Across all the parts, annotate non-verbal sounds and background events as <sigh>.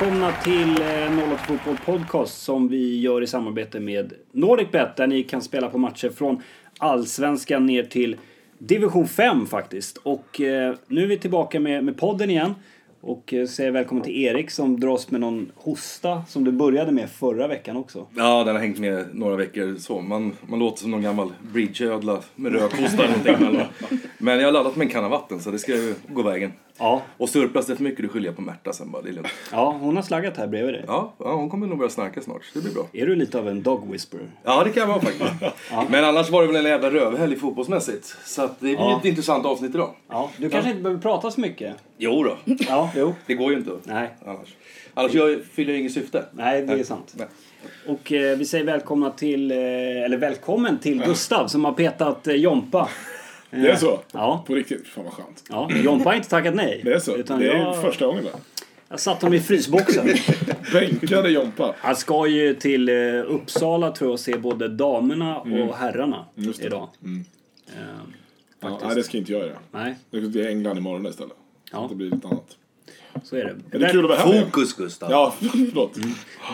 välkomna till eh, 08 Fotboll Podcast som vi gör i samarbete med NordicBet där ni kan spela på matcher från Allsvenskan ner till Division 5 faktiskt. Och eh, nu är vi tillbaka med, med podden igen. Och eh, säger välkommen till Erik som dras med någon hosta som du började med förra veckan också. Ja, den har hängt med några veckor så. Man, man låter som någon gammal bridgeödla med rökhosta eller någonting. Men, <laughs> men jag har laddat med en kanna vatten så det ska ju gå vägen. Ja, Och surplas det för mycket, då skyller på Märta sen bara. Det är lugnt. ja hon har slaggat här bredvid dig. Ja, ja, hon kommer nog börja snarka snart. Det blir bra. Är du lite av en dog whisperer? Ja, det kan jag vara faktiskt. <laughs> Men annars var det väl en jävla rövhelg fotbollsmässigt. Så att det blir Ja. ett intressant avsnitt idag. Ja, du kanske inte behöver prata så mycket. Jo då. Ja, jo. <laughs> det går ju inte Nej, annars. Annars jag fyller jag inget syfte. nej det är sant. Nej. Och eh, vi säger välkomna till, eh, eller välkommen till Gustav som har petat eh, Jompa. Det är så? Ja. På riktigt? Fan vad skönt. Ja, Jompa har inte tackat nej. Det är så? Utan det är jag, första gången då. jag satt honom i frysboxen. <laughs> Bänkade Jompa. Han ska ju till eh, Uppsala tror jag och se både damerna och herrarna Mm. Just det. idag. Mm. Eh, Ja, nej, det ska inte jag göra. Nej, Jag ska till England imorgon istället. Ja. Det blir lite annat. så är det. Men det är kul att vara här igen. Fokus Gustav. Ja, <laughs> förlåt.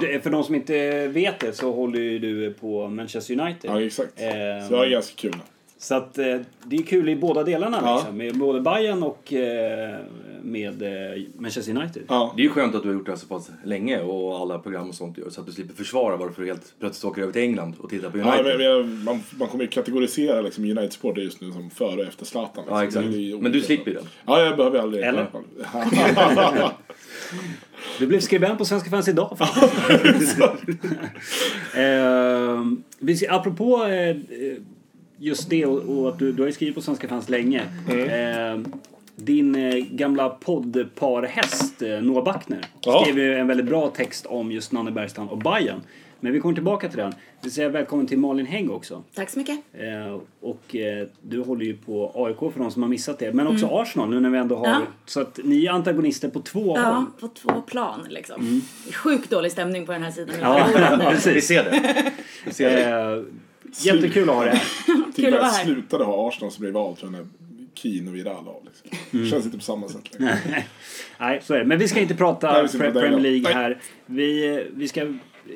Det- För de som inte vet det så håller ju du på Manchester United. Ja, exakt. Eh, Så jag är ganska kul. Så att eh, det är kul i båda delarna Ja. liksom. Med både Bayern och eh, med eh, Manchester United. Ja. Det är ju skönt att du har gjort det här så pass länge och alla program och sånt gör så att du slipper försvara varför du helt plötsligt åker över till England och tittar på Ja, United. men, men, man, man kommer ju kategorisera liksom United-supporter just nu som före och efter Zlatan. Liksom. Ja, exakt. Det Men du slipper den. Ja, jag behöver aldrig... Eller? Ja. <laughs> Du blev skribent på Svenska fans idag. faktiskt. <laughs> <laughs> eh, apropå eh, just det och, att du, du har ju skrivit på Svenska fans länge. Eh, din eh, gamla poddparhäst eh, Noah Backner Ja. skrev ju en väldigt bra text om just Nanne Bergstrand och Bayern. Men vi kommer tillbaka till den. Vi säger välkommen till Malin Hägg också. Tack så mycket. Eh, och eh, du håller ju på AIK för de som har missat det. Men också Arsenal nu när vi ändå har... Ja. Så att ni är antagonister på två Ja, håll. på två plan liksom. Sjukt dålig stämning på den här sidan. Ja, <laughs> <laughs> Vi precis. ser det. Vi ser det. Jättekul att ha det här. Till <laughs> Kul och att vara med här. slutade ha Arsenal som blev när Keane och Vidal av. Liksom. Känns inte på samma sätt längre. Nej, så är det. Men vi ska inte prata Nej, Premier. League här. Vi, vi ska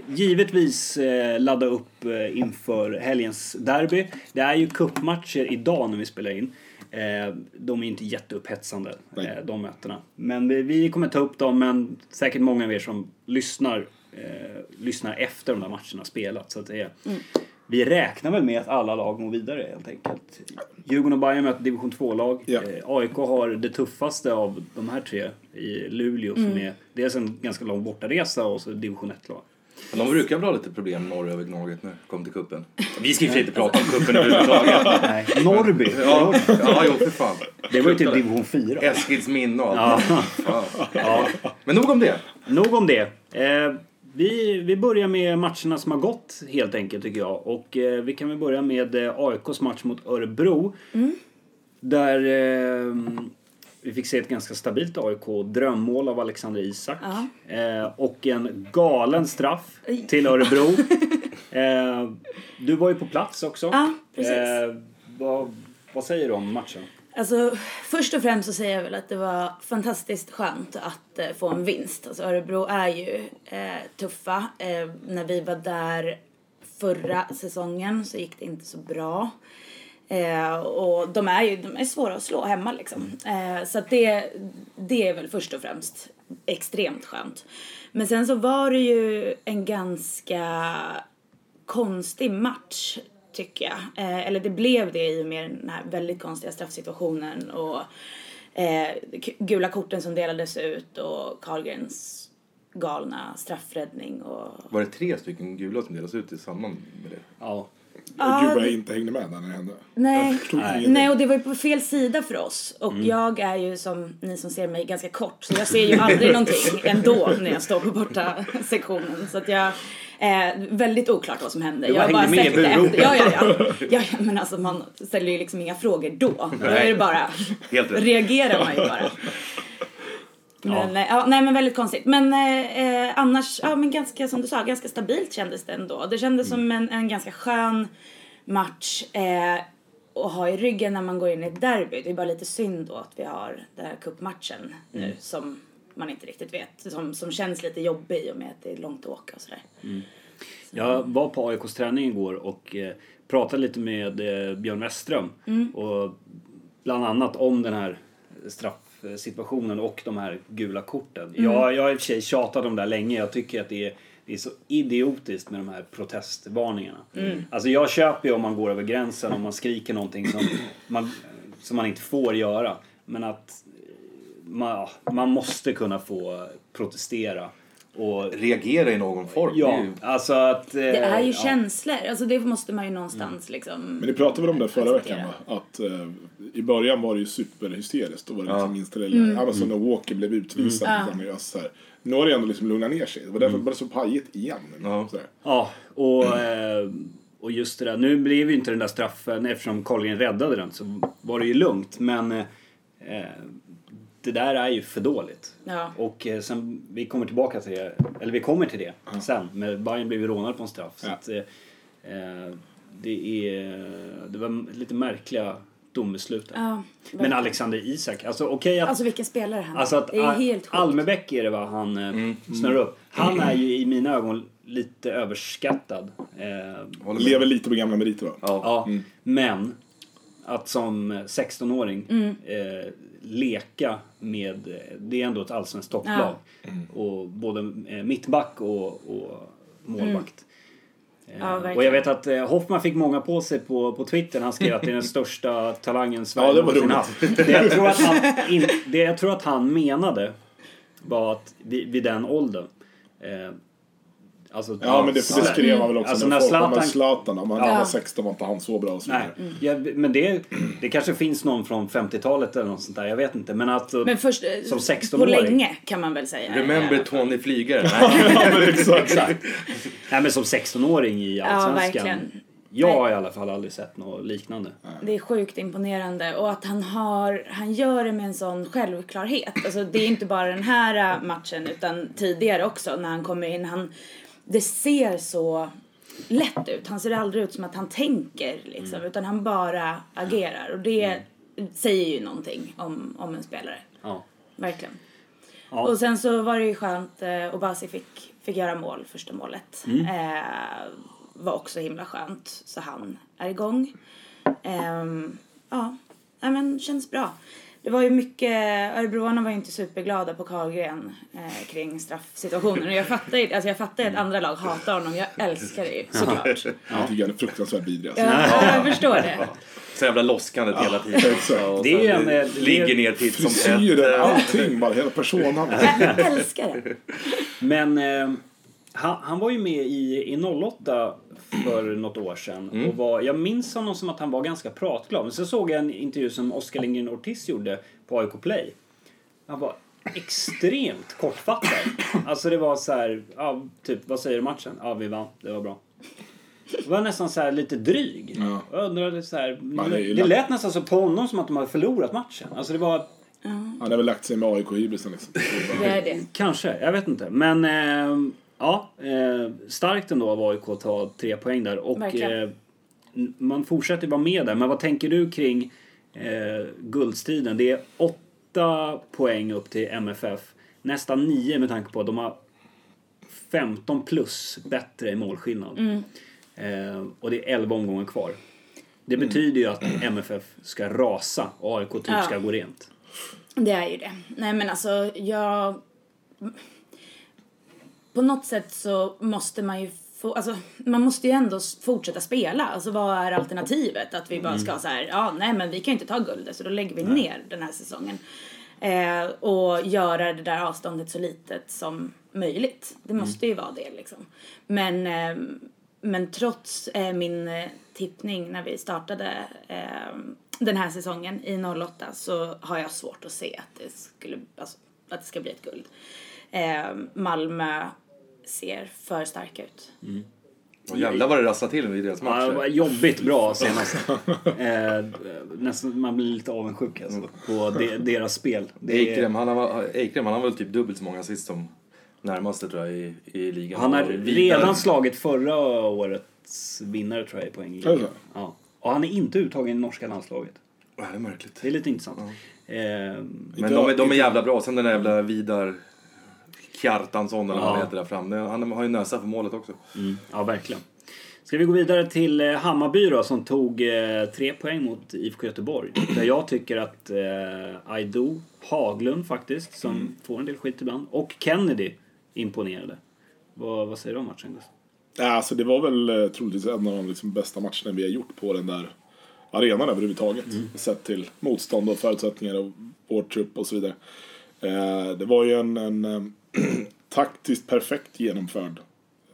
givetvis eh, ladda upp eh, inför helgens derby. Det är ju cupmatcher idag när vi spelar in. Eh, de är inte jätteupphetsande, Nej. eh, de mötena. Men vi, vi kommer ta upp dem, men säkert många av er som lyssnar, eh, lyssnar efter de där matcherna spelat. Så att det är, Vi räknar väl med att alla lag går vidare helt enkelt. Djurgården och Bayern möter division 2-lag. Ja. Eh, AIK har det tuffaste av de här tre i Luleå som är dels en ganska lång bortaresa och så division 1-lag. Men de brukar väl ha lite problem norröver Gnaget det kommer till kuppen. Vi ska ju inte prata om kuppen överhuvudtaget. <laughs> Nej, Norrby. Ja, ja jo för fan. Det var ju typ division 4. Eskils minne och allt. Ja. Ja. Men nog om det. Nog om det. Eh, vi, vi börjar med matcherna som har gått helt enkelt tycker jag. Och eh, vi kan väl börja med eh, AIKs match mot Örebro. Där eh, vi fick se ett ganska stabilt AIK. Drömmål av Alexander Isak. Eh, och en galen straff Oj. till Örebro. <laughs> eh, du var ju på plats också. Ja, precis. Eh, vad, vad säger du om matchen? Alltså, först och främst så säger jag väl att det var fantastiskt skönt att eh, få en vinst. Alltså, Örebro är ju eh, tuffa. Eh, när vi var där förra säsongen så gick det inte så bra. Eh, och de är ju de är svåra att slå hemma liksom. Eh, så att det, det är väl först och främst extremt skönt. Men sen så var det ju en ganska konstig match tycker jag. Eh, eller det blev det i och med den här väldigt konstiga straffsituationen och eh, gula korten som delades ut och Karlgrens galna straffräddning och... Var det tre stycken gula som delas ut i samband med det? Ja. Ja, Gud vad jag inte hängde med när det hände. Nej, nej. och det var ju på fel sida för oss. Och jag är ju som ni som ser mig ganska kort. Så jag ser ju aldrig <laughs> någonting ändå när jag står på borta sektionen. Så att jag, eh, väldigt oklart vad som hände. Du bara jag har hängde med i sett det efter. Ja, ja, ja. ja. Men alltså man ställer ju liksom inga frågor då. Då är det bara, Helt rätt. reagerar man ju <laughs> bara. Men, ja. Ja, nej men väldigt konstigt. Men eh, eh, annars, ja men ganska som du sa, ganska stabilt kändes det ändå. Det kändes som en, en ganska skön match eh, att ha i ryggen när man går in i ett derby. Det är bara lite synd då att vi har den här cupmatchen nu som man inte riktigt vet. Som, som känns lite jobbig i och med att det är långt att åka och sådär. Jag var på AIKs träning igår och eh, pratade lite med eh, Björn Westström. Och bland annat om den här straffsituationen och de här gula korten. Jag, jag har i och för sig tjatat om det här länge. Jag tycker att det är, det är så idiotiskt med de här protestvarningarna. Alltså jag köper ju om man går över gränsen, om man skriker någonting som man, som man inte får göra. Men att man, man måste kunna få protestera. Och Reagera i någon form. det är Ja, ju- alltså att... Det är ju ja. känslor, alltså det måste man ju någonstans liksom Men ni pratade väl om det förra acceptera. veckan va? Att eh, i början var det ju superhysteriskt. Då var det Ja. liksom minsta lilla. Ja. men som när Walker blev utvisad. Mm. Mm. Ja. Så här. Nu har det ändå liksom lugnat ner sig. Det var därför det blev så pajigt igen. Ja. Så här. Ja, och, eh, och just det där. Nu blev ju inte den där straffen, eftersom Carlgren räddade den, så var det ju lugnt. Men eh, det där är ju för dåligt. Ja. Och eh, sen, vi kommer tillbaka till det, eller vi kommer till det sen. Men Bayern blev ju rånade på en straff. Så Ja. att, eh, eh, det, är, det var lite märkliga dombeslut. Ja, Men. Alexander Isak, alltså okej att Alltså vilken spelare han är. Alltså att det är helt sjukt. Almebäck är det va han eh, snurrar upp. Han är ju i mina ögon lite överskattad. Eh. Lever lite på gamla meriter va? Ja. ja, men att som 16-åring Mm. eh, leka med, det är ändå ett allsvenskt topplag. Och både eh, mittback och, och målvakt. Eh, Ja, och jag vet att eh, Hoffman fick många på sig på, på Twitter. Han skrev att det är den största talangen Sverige Ja, det var haft. Det jag, tror att han, in, det jag tror att han menade var att vid, vid den åldern eh, Alltså, Ja, men det, för det skrev han väl också Alltså, när när folk Zlatan- Zlatan. Om han Ja. var 16 var inte han så bra och så Nej, ja, men det, det kanske finns någon från 50-talet eller något sånt där. Jag vet inte. Men att... Men först, eh, Som på 16-åring. länge kan man väl säga. Remember Eh, Tony Flygare? <laughs> Nej. Ja, men <laughs> exakt. Nej men som 16-åring i Allsvenskan. verkligen. Jag har i alla fall aldrig sett något liknande. Det är sjukt imponerande och att han har, han gör det med en sån självklarhet. Alltså det är inte bara den här äh, matchen utan tidigare också när han kommer in. Han, det ser så lätt ut. Han ser aldrig ut som att han tänker liksom utan han bara agerar och det säger ju någonting om, om en spelare. Ja. Verkligen. Ja. Och sen så var det ju skönt, eh, Obasi fick, fick göra mål, första målet. Mm. Eh, var också himla skönt, så han är igång. Ehm, ja, men känns bra. Det var ju mycket, Örebroarna var ju inte superglada på Karlgren eh, kring straffsituationen. Och jag fattar ju, alltså jag fattar ju att andra lag hatar honom, jag älskar det ju såklart. Jag tycker han är fruktansvärt vidrig. Alltså. Ja, jag förstår det. Så jävla loskandet hela tiden. exakt. Ja, och Det är ju en, eh, ligger ner titt som Frisyren, tätt. allting bara, hela personan. Jag älskar det. Men eh, han, han var ju med i, i 08 för <clears throat> något år sedan. Och var, jag minns honom som att han var ganska pratglad. Men så såg jag en intervju som Oskar Lindgren Ortiz gjorde på AIK Play. Han var extremt <clears throat> kortfattad. Alltså det var så här, ja, typ vad säger du matchen? Ja, vi vann. Det var bra. Det var nästan så här lite dryg. Ja. Jag undrade så här, det lät nästan så på honom som att de hade förlorat matchen. Alltså det var Han har väl lagt sig med AIK-hybrisen liksom. Det är det. Kanske, jag vet inte. Men eh, ja, eh, starkt ändå av AIK att ta tre poäng där. Och eh, man fortsätter vara med där. Men vad tänker du kring eh, guldstriden? Det är åtta poäng upp till MFF. Nästan nio med tanke på att de har 15 plus bättre i målskillnad. Eh, och det är 11 omgångar kvar. Det betyder ju att MFF ska rasa och AIK typ Ja. ska gå rent. Det är ju det. Nej men alltså jag... På något sätt så måste man ju få, alltså man måste ju ändå fortsätta spela. Alltså vad är alternativet? Att vi bara ska så här, ja nej men vi kan ju inte ta guldet så då lägger vi ner den här säsongen. Eh, och göra det där avståndet så litet som möjligt. Det måste ju vara det liksom. Men, eh, men trots eh, min eh, tippning när vi startade eh, den här säsongen i 08 så har jag svårt att se att det, skulle, alltså, att det ska bli ett guld. Eh, Malmö ser för starka ut. Och jävlar vad det rasslade till vid deras Ja, det var matcher. jobbigt bra <laughs> senast. eh, nästan, man blir lite avundsjuk alltså, på de, deras spel. Det är, Eikrem, han har, Eikrem, han har väl typ dubbelt så många assist som närmaste tror jag i, i ligan. han har redan slagit förra årets vinnare tror jag i poängligan. så? Ja. Och han är inte uttagen i norska landslaget. Ja, det är märkligt. Det är lite intressant. Eh, Men de är, de är jävla bra. Sen den där jävla Vidar Kjartansson eller vad han heter där fram. Han har ju näsa för målet också. Mm, ja, verkligen. Ska vi gå vidare till eh, Hammarby då, som tog eh, tre poäng mot IFK Göteborg. <clears throat> Där jag tycker att eh, Aido, Haglund faktiskt, som får en del skit ibland, och Kennedy imponerade. Vad, vad säger du om matchen Gus? Ja, alltså det var väl eh, troligtvis en av de liksom bästa matcherna vi har gjort på den där arenan överhuvudtaget. Sett till motstånd och förutsättningar och vår trupp och så vidare. Eh, det var ju en, en eh, <clears throat> taktiskt perfekt genomförd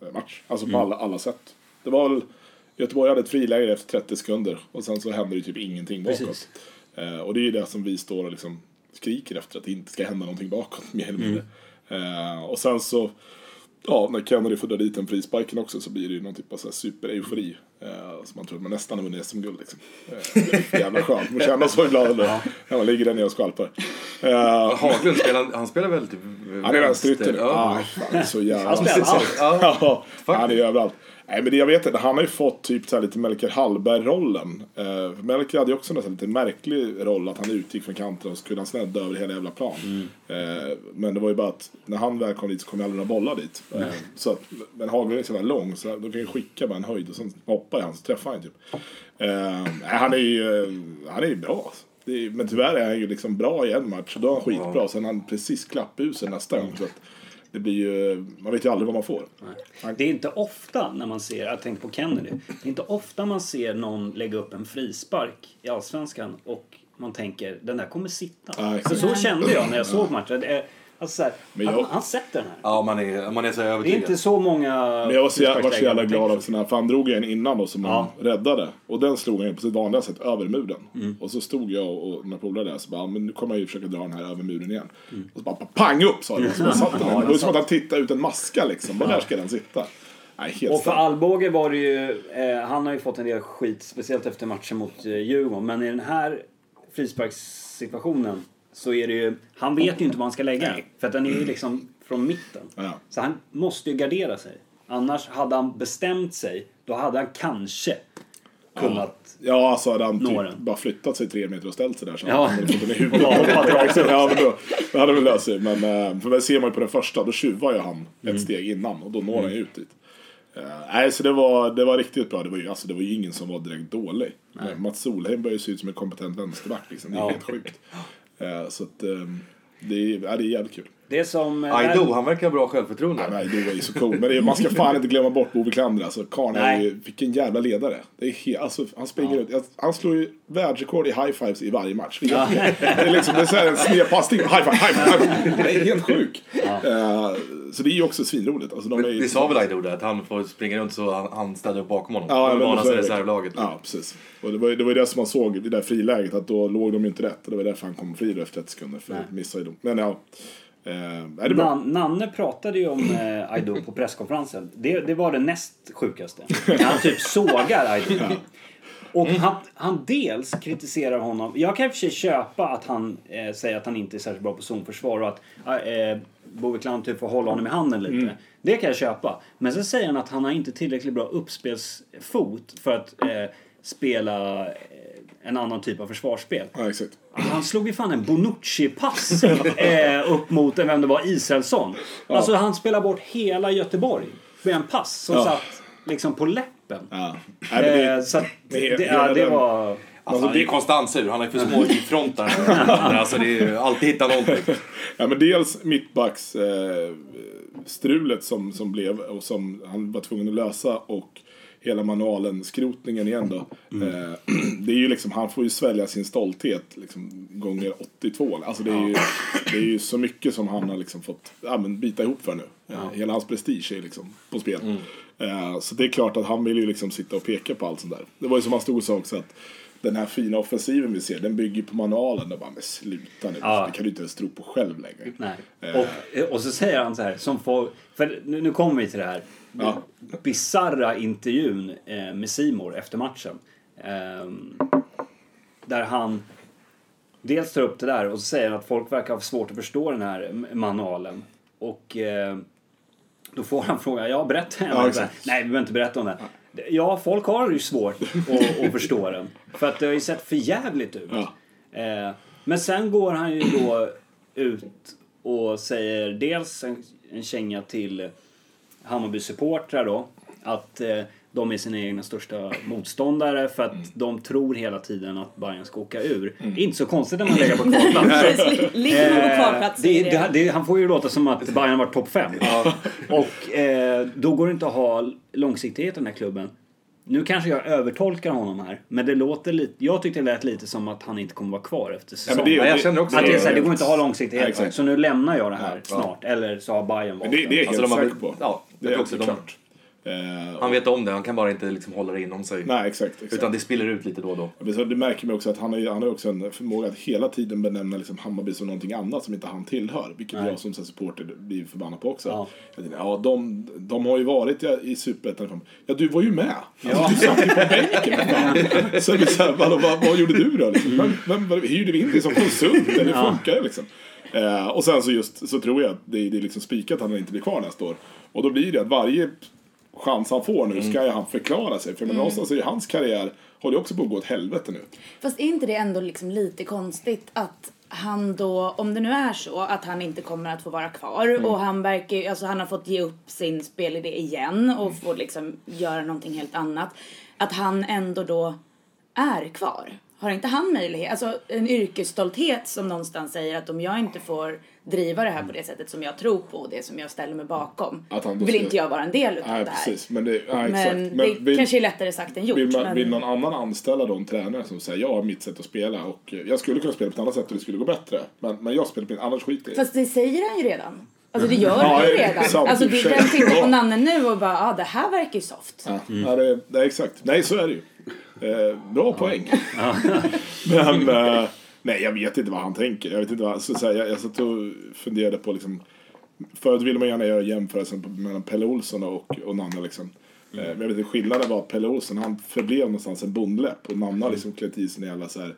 eh, match. Alltså på alla, alla sätt. Det var väl, Göteborg hade ett friläge efter 30 sekunder och sen så hände det typ ingenting bakåt. Precis. Eh, och det är ju det som vi står och liksom skriker efter, att det inte ska hända någonting bakåt mer eller mindre. Eh, och sen så, ja, när Kennedy får dra dit en frisparken också så blir det ju någon typ av super-eufori. Eh, så man tror att man nästan har vunnit SM-guld liksom. Eh, det är jävla skönt, man känner så ibland när man ligger där nere och skvalpar. Eh, Haglund spelar, han spelar väl typ han är vänsterytter. Ja. Ah, fan, så jävla... Han spelar allt. Ja. Han är ju överallt. Nej men det, jag vet inte, han har ju fått typ så här lite Melker Hallberg-rollen. För Melker hade ju också en lite märklig roll att han utgick från kanten och så kunde han snedda över hela jävla plan. Eh, men det var ju bara att när han väl kom dit så kom det aldrig några bollar dit. Eh, så att, men Haglund är så jävla lång så då kan ju skicka bara en höjd och sen hoppar han så träffar han ju typ. Han är ju han är ju bra. alltså. Är, men tyvärr är han ju liksom bra i en match och då är han skitbra. Sen är han precis klappbusen nästa gång. Så att det blir ju, man vet ju aldrig vad man får. Det är inte ofta när man ser, jag tänkte på Kennedy, det är inte ofta man ser någon lägga upp en frispark i Allsvenskan och man tänker den där kommer sitta. Nej. För så kände jag när jag såg matchen. Alltså så här, Men han, jag- han sätter den här. Ja, man är, man är så Det är övertygad. inte så många Men jag var så, jag var så jävla glad också när för han drog en innan då som Ja. han räddade. Och den slog han ju på sitt vanliga sätt över muren. Och så stod jag och, och mina polare där så bara, "Ja, men nu kommer jag ju försöka dra den här över muren igen. Och så bara pang upp sa det. Så bara satt den. där. Det var ju som att han tittade ut en maska liksom. Bara där ska den sitta. Nej, Och för. Alvbåge var det ju, eh, han har ju fått en del skit, speciellt efter matchen mot eh, Djurgården. Men i den här frisparkssituationen så är det ju, han vet ju inte var han ska lägga den. För att den är ju liksom från mitten. Ja. Så han måste ju gardera sig. Annars hade han bestämt sig, då hade han kanske kunnat... Ja, alltså hade han typ den. bara flyttat sig tre meter och ställt sig där så Ja. hade han fått den i huvudet. Ja, men då, då hade väl löst sig. Men eh, för det ser man ju på den första, då tjuvar ju han Mm. ett steg innan och då når han ju ut dit. Eh, nej, så det var, det var riktigt bra. Det var ju, alltså, det var ju ingen som var direkt dålig. Eh, Mats Solheim börjar ju se ut som en kompetent vänsterback liksom. Det är Ja. helt sjukt. Eh, så att, ehm, det, är, ja, det är jävligt kul. Det som... eh, Aido, han verkar ha bra självförtroende. Nej, nej, det var ju så cool. Men det, är- man ska fan inte glömma bort Bove Klander. Alltså, Karn är ju, vilken jävla ledare. Det är he, alltså, han springer ut. Jag- Han slår ju världsrekord i high fives i varje match. Det är, liksom, det är så här en snedpassning. High five, high five. high five. Det är helt sjuk. Eh, så det är ju också svinroligt. Alltså, de är ju, det sa väl Aido där, att han får springa runt så han, han ställer upp bakom honom. Ja, Ja, men var så hans är det. reservlaget. Ja, precis. Och det var ju det, var det som man såg i det där friläget. Att då låg de ju inte rätt. Och det var därför han kom fri efter 30 sekunder. För Nej. missade ju de. Men ja. Eh? Nan- Nanne pratade ju om eh, Aido på presskonferensen. Det, det var det näst sjukaste. Han typ <laughs> sågar Aido. Och han, han dels kritiserar honom. Jag kan i och för sig köpa att han eh, säger att han inte är särskilt bra på zonförsvar och att eh, Bove Klan typ får hålla honom i handen lite. Det kan jag köpa. Men sen säger han att han har inte tillräckligt bra uppspelsfot för att eh, spela eh, en annan typ av försvarsspel. Ja, exakt. Han slog ju fan en Bonucci-pass <laughs> eh, upp mot, eh, vem det var, Israelsson. Alltså han spelar bort hela Göteborg med en pass som Ja. satt liksom på läppen. Ja. Nej, det, Eh, så att, det, det, ja, det var... Alltså, det är konstant sur, han är för små i fronten. <laughs> alltså det är alltid hitta någonting. Ja, men dels mittbacks eh, strulet som, som blev och som han var tvungen att lösa och hela manualen, skrotningen igen då. Eh, <clears throat> det är ju liksom, han får ju svälja sin stolthet liksom, gånger 82. Alltså det är, ju, det är ju så mycket som han har liksom fått ja, men bita ihop för nu. Eh, hela hans prestige är liksom på spel. Eh, så det är klart att han vill ju liksom sitta och peka på allt sånt där. Det var ju som han stod och sa också att den här fina offensiven vi ser, den bygger på manualen. Och bara, men sluta nu, Ja. det kan du inte ens tro på själv längre. Nej. Och, och så säger han så här, som får, för nu, nu kommer vi till det här. Ja. Bizarra intervjun eh, med Simor efter matchen. Ehm, där han dels tar upp det där och så säger att folk verkar ha svårt att förstå den här manualen. Och eh, då får han fråga, ja berätta Ja. Nej, vi behöver inte berätta om det. Ja, folk har ju svårt att, att <laughs> förstå den. För att det har ju sett för jävligt ut. Ja. Eh, men sen går han ju då ut och säger dels en, en känga till Hammarby-supportrar då. Att eh, de är sina egna största motståndare för att de tror hela tiden att Bayern ska åka ur. Inte så konstigt när man lägger på kvalplats. Ligger man på Eh, kvalplats det, är det. det, det, han får ju låta som att Bayern varit topp 5. <laughs> Och eh, då går det inte att ha långsiktighet i den här klubben. Nu kanske jag övertolkar honom här, men det låter lite... Jag tyckte det lät lite som att han inte kommer vara kvar efter Ja, säsongen. det, Ja, jag känner också att det, är det. så här, det går inte att ha långsiktighet, Ja, så nu lämnar jag det här snart. Eller så har Bayern valt det, det är jag Alltså, helt de har på. ja, det är också de- klart. Eh, Han vet om det, han kan bara inte liksom hålla det inom sig. Nej, exakt. exakt. Utan det spiller ut lite då och då. Det märker man också att han har, han har också en förmåga att hela tiden benämna liksom Hammarby som någonting annat som inte han tillhör. Vilket Nej. jag som supporter blir förbannad på också. Ja. Jag tänkte, Ja, de, de har ju varit i, i Superettan. Ja, du var ju med. Alltså, du satt ju på bänken. <laughs> så så här, vad, vad gjorde du då? Liksom? Vem, vem, vem, hyrde vi in dig som konsult? Eller Ja. funkar det liksom? Eh, och sen så just så tror jag att det, det är liksom spikat att han inte blir kvar nästa år. Och då blir det att varje chans han får nu ska ju han förklara sig. För men någonstans är ju hans karriär håller ju också på att gå åt helvete nu. Fast är inte det ändå liksom lite konstigt att han då, om det nu är så att han inte kommer att få vara kvar och han verkar alltså han har fått ge upp sin spelidé igen och får liksom göra någonting helt annat. Att han ändå då är kvar. Har inte han möjlighet, alltså en yrkesstolthet som någonstans säger att om jag inte får driva det här på det sättet som jag tror på och det som jag ställer mig bakom vill ska- inte jag vara en del utav Nej, det här. precis. Men, det, nej, Men, exakt. det vill, kanske är lättare sagt än gjort. vill, man, men... vill någon annan anställa då en tränare som säger jag har mitt sätt att spela och jag skulle kunna spela på ett annat sätt och det skulle gå bättre. Men, men jag spelar på ett annat skit i det. Fast det säger han ju redan. Alltså det gör Ja, ju det redan. alltså det, den tittar på Nanne nu och bara, ah, det här verkar ju soft. Ja, ja det, nej, exakt. Nej, så är det ju. Eh, bra poäng. <laughs> Men eh, nej, jag vet inte vad han tänker. Jag vet inte vad, så, så här, jag, jag satt och funderade på liksom Förut ville man gärna göra jämförelsen mellan Pelle Olsson och, och Nanne liksom. Eh, Men jag vet inte, skillnaden var att Pelle Olsson han förblev någonstans en bondläpp och Nanne har liksom klätt i sig en jävla så här,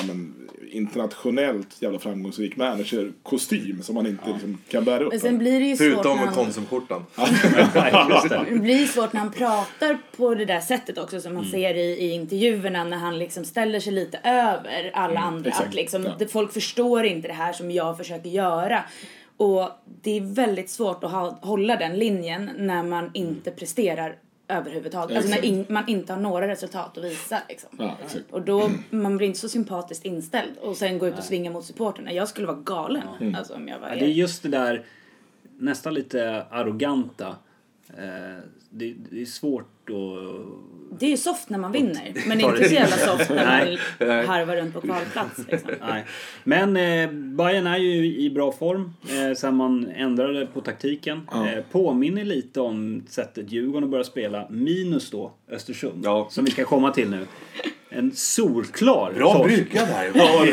ja, men, internationellt jävla framgångsrik managerkostym som man inte liksom, kan bära upp. Men sen blir det ju svårt Förutom när han, Konsumskjortan. <laughs> Det. blir svårt när han pratar på det där sättet också som man Mm. ser i, i intervjuerna när han liksom ställer sig lite över alla andra. Mm, exakt. Att liksom, Ja. folk förstår inte det här som jag försöker göra. Och det är väldigt svårt att ha, hålla den linjen när man inte presterar överhuvudtaget. Alltså när in, man inte har några resultat att visa. Liksom. Ja. Och då, man blir inte så sympatiskt inställd och sen gå ut och svinga mot supporterna. Jag skulle vara galen alltså, om jag var Ja, det är just det där nästan lite arroganta. Eh, det, det är svårt att... Det är ju soft när man vinner, men <laughs> inte det. så jävla soft när man harvar runt på kvalplats. Liksom. <laughs> Nej. Men eh, Bayern är ju i bra form eh, sen man ändrade på taktiken. Eh, påminner lite om sättet Djurgården börjar spela, minus då Östersund. Ja. Som vi ska komma till nu. En solklar Bra torsk. brygga där. Ja.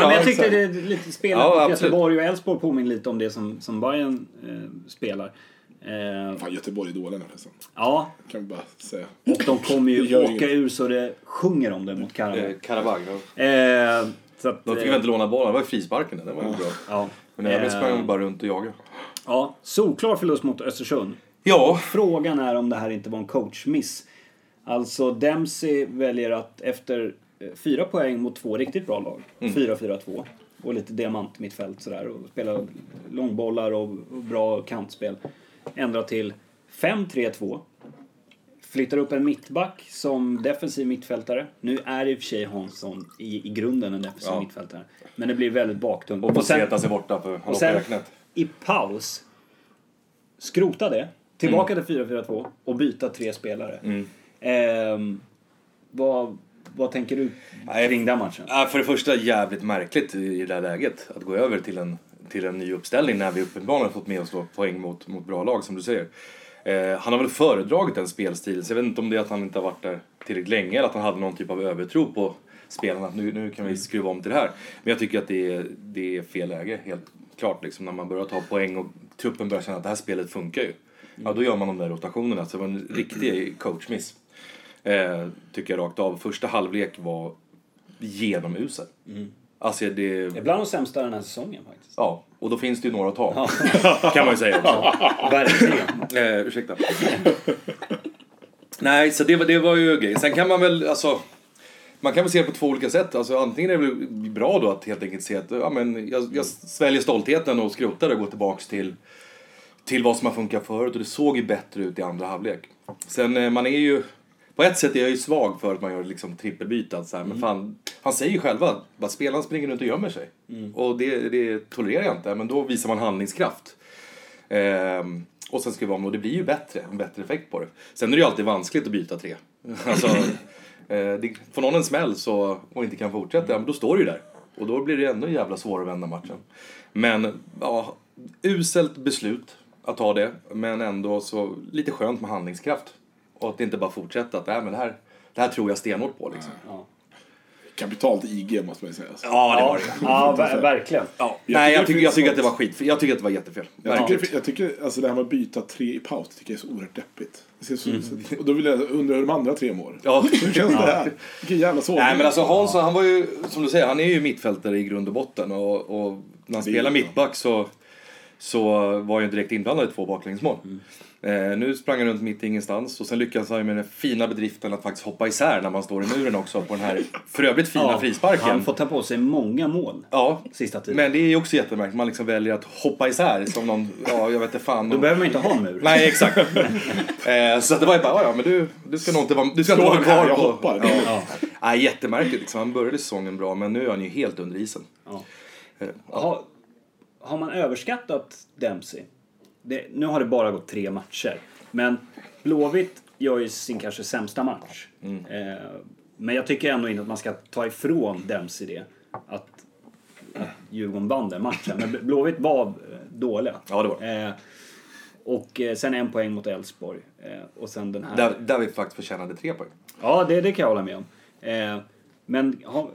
Ja, men jag tyckte det lite spelet Ja. Göteborg och Elfsborg påminner lite om det som, som Bayern eh, spelar. Eh, Fan, Göteborg är dåliga nu förresten. ja, Kan vi bara säga. och de kommer ju <laughs> åka inget. ur så det sjunger om det mot Karabag. Eh, Karabag. ja. Eh, så att, De fick eh, väl inte låna bollen, det var ju frisparken där, det var ju bra. ja. Men övrigt Eh, sprang de bara runt och jagade. Ja, solklar förlust mot Östersund. Ja, Frågan är om det här inte var en coachmiss. Alltså Dempsey väljer att efter eh, fyra poäng mot två riktigt bra lag, 4-4-2 och lite diamant mittfält sådär och spela långbollar och, och bra kantspel, ändra till 5-3-2. Flyttar upp en mittback som defensiv mittfältare. Nu är i och för sig Hansson i, i grunden en defensiv Ja. mittfältare. Men det blir väldigt baktungt. och Poseta sig borta för han och sen i paus skrota det, tillbaka till 4-4-2 och byta tre spelare. Mm. Ehm, vad, vad tänker du kring den matchen? För det första jävligt märkligt i i det här läget att gå över till en, till en ny uppställning när vi uppenbarligen fått med oss då poäng mot, mot bra lag som du säger. Eh, han har väl föredragit en spelstil, så jag vet inte om det är att han inte har varit där tillräckligt länge eller att han hade någon typ av övertro på spelarna. Nu, nu kan vi skruva om till det här. Men jag tycker att det är, det är fel läge, helt klart. Liksom, när man börjar ta poäng och truppen börjar känna att det här spelet funkar ju. Ja, då gör man de där rotationerna. Så det var en riktig coachmiss. Eh, tycker jag rakt av. Första halvlek var genomusel. Alltså det... Det är bland de sämsta den här säsongen faktiskt. Ja, och då finns det ju några att ta. <laughs> kan man ju säga också. Verkligen. Eh, ursäkta. Nej, så det var, det var ju grejen. Sen kan man väl, alltså... Man kan väl se det på två olika sätt. Alltså, antingen är det väl bra då att helt enkelt se att ja, men jag, jag sväljer stoltheten och skrotar och går tillbaks till, till vad som har funkat förut. Och det såg ju bättre ut i andra halvlek. Sen eh, man är ju... På ett sätt är jag ju svag för att man gör liksom trippelbyte. Så här, Men fan, han säger ju själva att spelaren springer runt och gömmer sig. Och det, det tolererar jag inte. Men då visar man handlingskraft. Ehm, och sen ska vi om, och det blir ju bättre, en bättre effekt på det. Sen är det ju alltid vanskligt att byta tre. <laughs> Alltså, eh, det, får någon en smäll så, och inte kan fortsätta, men då står du ju där. Och då blir det ännu jävla svårare att vända matchen. Men, ja, uselt beslut att ta det, men ändå så lite skönt med handlingskraft. Och att inte bara fortsätta att, nej men det här, det här tror jag stenhårt på liksom. Kapitalt IG måste man ju säga. Ja, det var det. Ja, ver- verkligen. Ja. Jag Nej, jag tycker tycker, det jag tycker att det var skit. Jag tycker att det var jättefel. Jag tycker, jag tycker alltså det här med att byta tre i paus tycker jag är så oerhört deppigt. Det ser så, Mm. så, och då vill jag undra hur de andra tre mår. Ja. <laughs> Hur känns det här? Vilken jävla såg. Nej men alltså Hansson, han var ju, som du säger, han är ju mittfältare i grund och botten och, och när han spelar mittback så, så var ju direkt inblandad i två baklängesmål. Eh, nu sprang han runt mitt i ingenstans och sen lyckades han med den fina bedriften att faktiskt hoppa isär när man står i muren också på den här för övrigt fina Ja, frisparken. Han får ta på sig många mål Ja, sista tiden. men det är ju också jättemärkligt. Man liksom väljer att hoppa isär som någon, ja jag vet inte fan. Då behöver man inte ha en mur. Nej, exakt. eh, så att det var ju bara, ja men du, du ska nog inte vara, du ska inte Slå vara den här, kvar jag på... hoppar. Ja. Nej, jättemärkligt liksom. Han började säsongen bra, men nu är han ju helt under isen. Ja. Eh, Har, har man överskattat Dempsey? Det, nu har det bara gått tre matcher. Men Blåvitt gör ju sin kanske sämsta match. Mm. Eh, men jag tycker ändå inte att man ska ta ifrån Dempsey det. Att, att Djurgården vann den matchen. Men Blåvitt var eh, dåliga. Ja, det var eh, Och sen en poäng mot Elfsborg. Eh, och sen den här. Där, där vi faktiskt förtjänade tre poäng. Ja, det, det kan jag hålla med om. Men ha,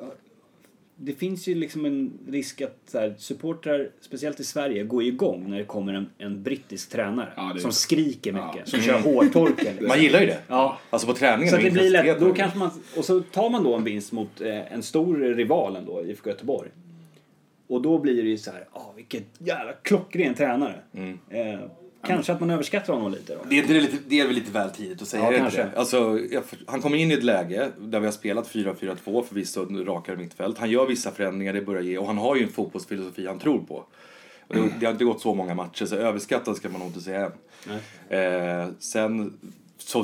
det finns ju liksom en risk att så här, supportrar, speciellt i Sverige, går igång när det kommer en, en brittisk tränare. Ja, som skriker mycket, Ja. som kör hårtorken. Liksom. Man gillar ju det. Ja. Alltså på träningen. Så det blir lätt, då kanske man, och så tar man då en vinst mot eh, en stor rival ändå, IFK Göteborg. Och då blir det ju så här, ah, vilket jävla klockren tränare. Mm. Eh, kanske att man överskattar honom lite då. Det är, inte lite, det är väl lite väl tidigt att säga Ja, det, kanske. det? Alltså, jag, han kommer in i ett läge där vi har spelat 4-4-2 förvisso rakare mittfält. Han gör vissa förändringar, det börjar ge. Och han har ju en fotbollsfilosofi han tror på. Och det, det har inte gått så många matcher, så överskattad ska man nog inte säga än. Eh, sen så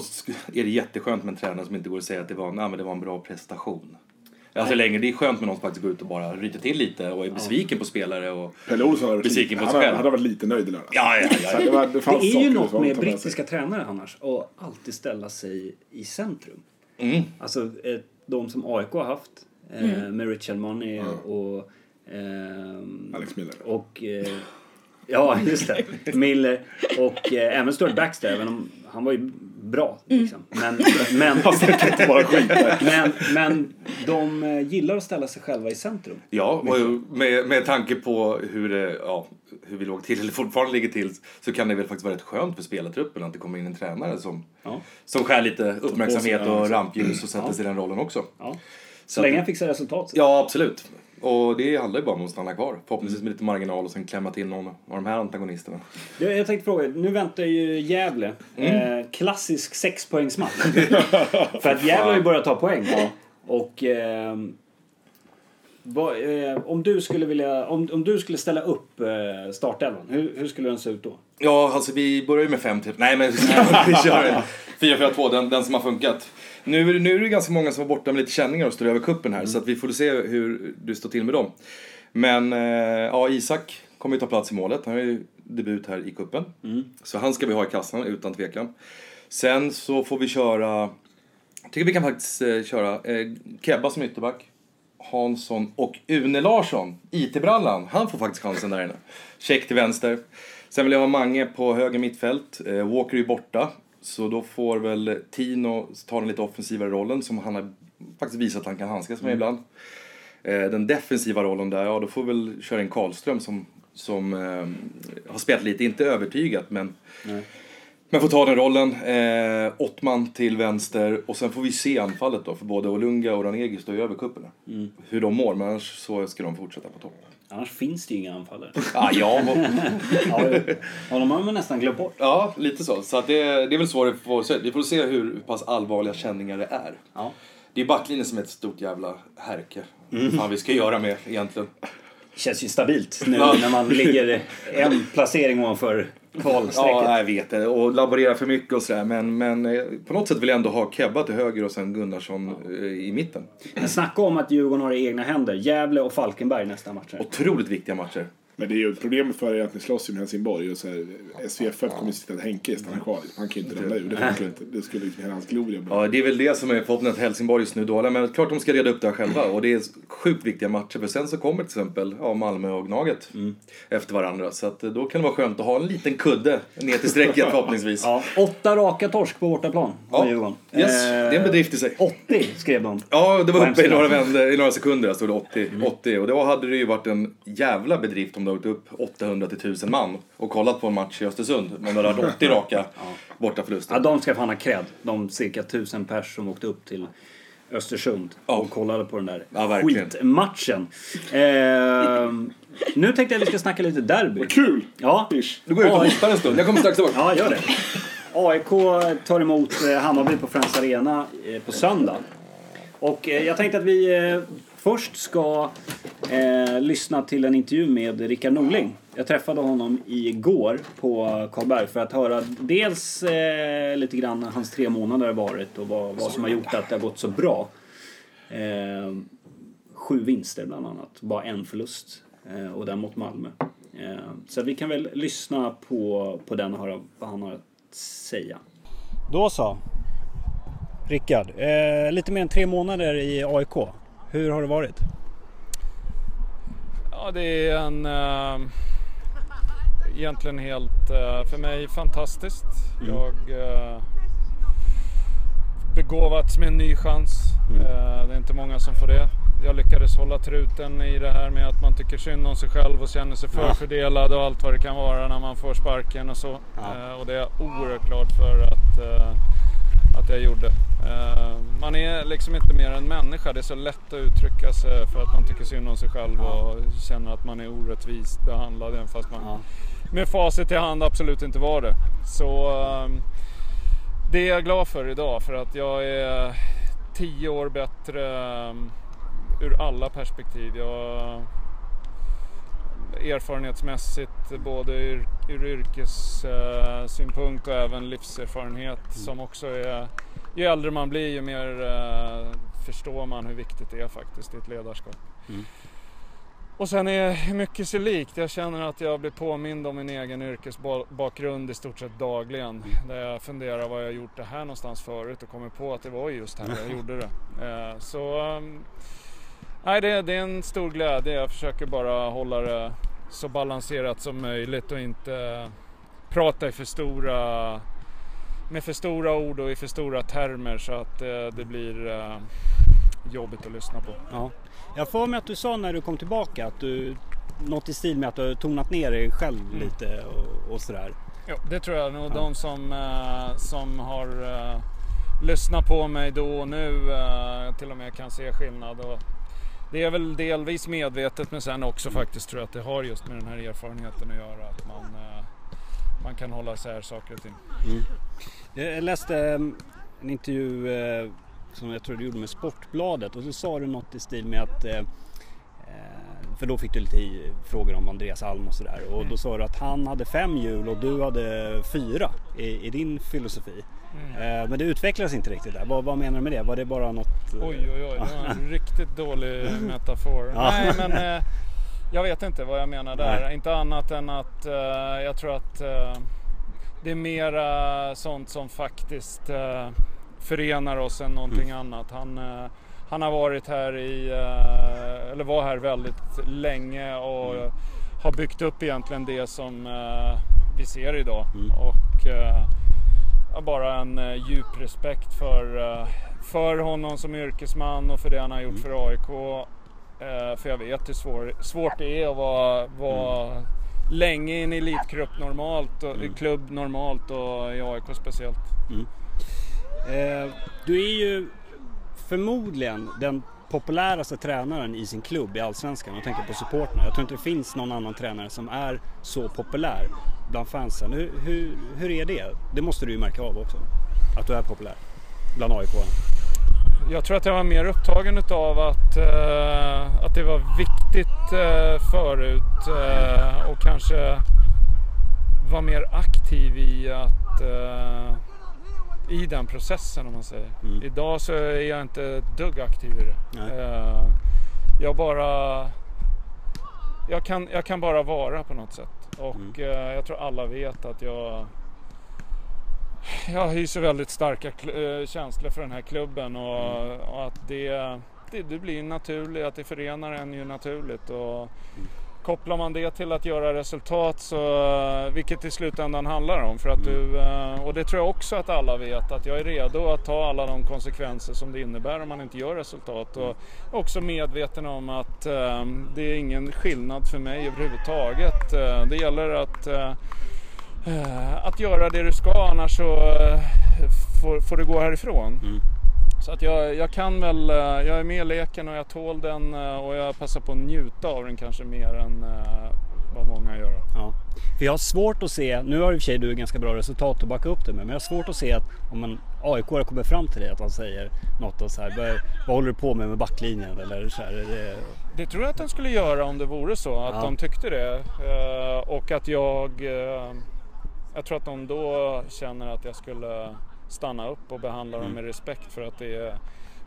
är det jätteskönt med en tränare som inte går att säga att det var, nej, men det var en bra prestation. Alltså längre, det är skönt med någon som faktiskt går ut och bara ryter till lite och är besviken på spelare och... Pelle Olsson hade varit Besviken lite, på han sig hade, själv. hade varit lite nöjd i lördags. Ja, ja, ja. Det, var, det, Det är ju något med brittiska tränare annars, att alltid ställa sig i centrum. Mm. Alltså eh, de som AIK har haft, eh, med Richard Money och... ehm, Alex Miller. Och... Eh, ja, just det. <laughs> Miller. Och eh, även Stuart Baxter, även om han var ju bra. Liksom. <laughs> Men, de eh, gillar att ställa sig själva i centrum. Ja, och med, med tanke på hur, det, ja, hur vi låg till, eller fortfarande ligger till, så kan det väl faktiskt vara rätt skönt för spelartruppen att det kommer in en tränare som, Ja. som skär lite uppmärksamhet och exakt. rampljus och sätter sig i den rollen också. Ja. Så länge han fixar resultat. Så. Ja, absolut. Och det handlar ju bara om att stanna kvar. Förhoppningsvis med lite marginal och sen klämma till någon av de här antagonisterna. Jag, jag tänkte fråga, nu väntar ju Gävle. Eh, klassisk sexpoängsmatch. <laughs> För att Gävle har ju börjat ta poäng. Och ehm, vad, eh, om, du skulle vilja, om, om du skulle ställa upp eh, startelvan, hur, hur skulle den se ut då? Ja, alltså vi börjar ju med 5 typ. Nej, men <laughs> vi kör 4-4-2, den, den som har funkat. Nu, är det- nu är det ganska många som var borta med lite känningar och står över kuppen här, så att vi får se hur du står till med dem. Men eh, ja, Isak kommer ju ta plats i målet. Han har ju debut här i kuppen. Så han ska vi ha i kassan utan tvekan. Sen så får vi köra, jag tycker vi kan faktiskt eh, köra eh, Kebba som ytterback. Hansson och Une Larsson, IT-brallan, han får faktiskt chansen där inne. Check till vänster. Sen vill jag ha Mange på höger mittfält. Eh, Walker är ju borta, så då får väl Tino ta den lite offensivare rollen som han har faktiskt visat att han kan handskas med ibland. Eh, den defensiva rollen där, ja då får väl köra in Karlström som, som eh, har spelat lite, inte övertygat men men får ta den rollen. Eh, Ottman till vänster och sen får vi se anfallet då för både Olunga och Ranegi står ju över cupen. Hur de mår, men annars så ska de fortsätta på topp. Annars finns det ju inga anfallare. <laughs> Ah, <laughs> ja, Ja, ja, de har man nästan glömt bort. ja, lite så. Så att det, det är väl så det får se. Vi får se hur pass allvarliga känningar det är. Ja. Det är backlinjen som är ett stort jävla härke. Vad fan vi ska göra med egentligen. Känns ju stabilt nu Ja. när man ligger en placering ovanför kvalstrecket. Ja, jag vet det. Och laborera för mycket och sådär. Men, men eh, på något sätt vill jag ändå ha Kebba till höger och sen Gunnarsson eh, i mitten. Men snacka om att Djurgården har det i egna händer. Gävle och Falkenberg nästa matcher. Otroligt viktiga matcher. Men det är ju problemet för er att ni slåss ju med Helsingborg och så här, SVFF kommer ju sitta att Henke stannar kvar. Han kan ju inte ramla ur. Det funkar inte. Det skulle liksom hela hans gloria bli. Ja, det är väl det som är förhoppningen att Helsingborg just nu dåliga. Men klart de ska reda upp det här själva. Och det är sjukt viktiga matcher. För sen så kommer till exempel ja, Malmö och Gnaget efter varandra. Så att eh, då kan det vara skönt att ha en liten kudde ner till strecket <laughs> förhoppningsvis. Ja, åtta raka torsk på bortaplan Ja. Yes, Eh, det är en bedrift i sig. 80 skrev de. Ja, det var uppe i några, vändor, i några sekunder, stod det 80. 80. Och då hade det ju varit en jävla bedrift om det hade åkt upp 800 till 1000 man och kollat på en match i Östersund. Men det hade varit 80 raka bortaförluster. Ja, de ska fan ha cred. De cirka tusen pers som åkte upp till Östersund Ja. och kollade på den där Ja, skitmatchen. Eh, nu tänkte jag att vi ska snacka lite derby. Kul! Ja, Ish. Du går ut och hostar en stund, jag kommer strax tillbaka. Ja, gör det. AIK tar emot eh, Hammarby på Friends Arena eh, på söndag. Och eh, jag tänkte att vi först ska eh, lyssna till en intervju med Rickard Norling. Jag träffade honom igår på Karlberg för att höra dels eh, lite grann hans tre månader har varit och vad, vad som har gjort att det har gått så bra. Eh, sju vinster bland annat, bara en förlust. Eh, och den mot Malmö. Eh, så vi kan väl lyssna på, på den och höra vad han har att säga. Då så. Rickard, eh, lite mer än tre månader i AIK. Hur har det varit? Ja, det är en... Uh, egentligen helt, eh, för mig, fantastiskt. Jag uh, begåvats med en ny chans. Eh, det är inte många som får det. Jag lyckades hålla truten i det här med att man tycker synd om sig själv och känner sig förfördelad och allt vad det kan vara när man får sparken och så. Ja. Och det är jag oerhört glad för att, att jag gjorde. Eh, man är liksom inte mer än människa. Det är så lätt att uttrycka sig för att man tycker synd om sig själv och känner att man är orättvist behandlad även fast man Ja. med facit i hand absolut inte var det. Så ehm, det är jag glad för idag för att jag är tio år bättre ehm, ur alla perspektiv. Jag erfarenhetsmässigt både ur, ur yrkessynpunkt och även livserfarenhet som också är ju äldre man blir ju mer eh, förstår man hur viktigt det är faktiskt i ett ledarskap. Och sen är mycket så likt. Jag känner att jag blir påmind om min egen yrkesbakgrund i stort sett dagligen. Där jag funderar vad jag gjort det här någonstans förut och kommer på att det var just här jag <laughs> gjorde det. Eh, Så ehm, nej, det, det är en stor glädje. Jag försöker bara hålla det så balanserat som möjligt och inte prata i för stora med för stora ord och i för stora termer så att eh, det blir eh, jobbigt att lyssna på. Ja. Jag får mig att du sa när du kom tillbaka att du något i stil med att du har tonat ner dig själv lite och, och sådär. Jo, det tror jag nog. De som, eh, som har lyssnat på mig då och nu till och med kan se skillnad. Och det är väl delvis medvetet men sen också faktiskt tror jag att det har just med den här erfarenheten att göra. Att man, eh, man kan hålla isär saker och ting. Jag läste eh, en intervju eh, som jag tror du gjorde med Sportbladet och så sa du något i stil med att eh, för då fick du lite frågor om Andreas Alm och sådär och då sa du att han hade fem hjul och du hade fyra i, i din filosofi. Eh, men det utvecklades inte riktigt där. Vad, vad menar du med det? Var det bara något... eh, Oj, oj, oj. Det var en <laughs> riktigt dålig metafor. Ja. Nej, men eh, jag vet inte vad jag menar där. Nej. Inte annat än att jag tror att det är mera sånt som faktiskt förenar oss än någonting annat. Han, han har varit här i, eller var här väldigt länge och har byggt upp egentligen det som vi ser idag. Och eh, jag har bara en eh, djup respekt för, eh, för honom som yrkesman och för det han har gjort för AIK. Eh, för jag vet hur svår, svårt det är att vara, vara länge i en elitgrupp normalt, och, i klubb normalt och i AIK speciellt. Eh, du är ju förmodligen den populäraste tränaren i sin klubb i Allsvenskan. Jag tänker på supporterna. Jag tror inte det finns någon annan tränare som är så populär bland fansen. Hur, hur, hur är det? Det måste du ju märka av också. Att du är populär bland aik Jag tror att jag var mer upptagen utav att, eh, att det var viktigt eh, förut eh, och kanske var mer aktiv i att eh, i den processen om man säger. Mm. Idag så är jag inte ett dugg aktiv i det. Eh, jag bara... Jag kan, jag kan bara vara på något sätt. Och Mm. eh, jag tror alla vet att jag... Jag hyser väldigt starka eh, känslor för den här klubben och, Mm. och att det, det, det blir naturligt, att det förenar en ju naturligt. Och Mm. Kopplar man det till att göra resultat, så, vilket i slutändan handlar om. För att Mm. du, eh, och det tror jag också att alla vet, att jag är redo att ta alla de konsekvenser som det innebär om man inte gör resultat. Och också medveten om att eh, det är ingen skillnad för mig överhuvudtaget. Eh, det gäller att, eh, eh, att göra det du ska, annars så eh, får, får du gå härifrån. Mm. Så att jag, jag kan väl, eh, jag är med i leken och jag tål den eh, och jag passar på att njuta av den kanske mer än eh, vad många gör. Ja. För jag har svårt att se, nu har i och för sig du ganska bra resultat att backa upp det med, men jag har svårt att se att om en aik kommer fram till dig att han säger något och så här, "Vad- vad håller du på med med backlinjen eller så här, är det, Det tror jag att de skulle göra om det vore så, att Ja. de tyckte det. Och att jag, jag tror att de då känner att jag skulle stanna upp och behandla dem med respekt för att det är,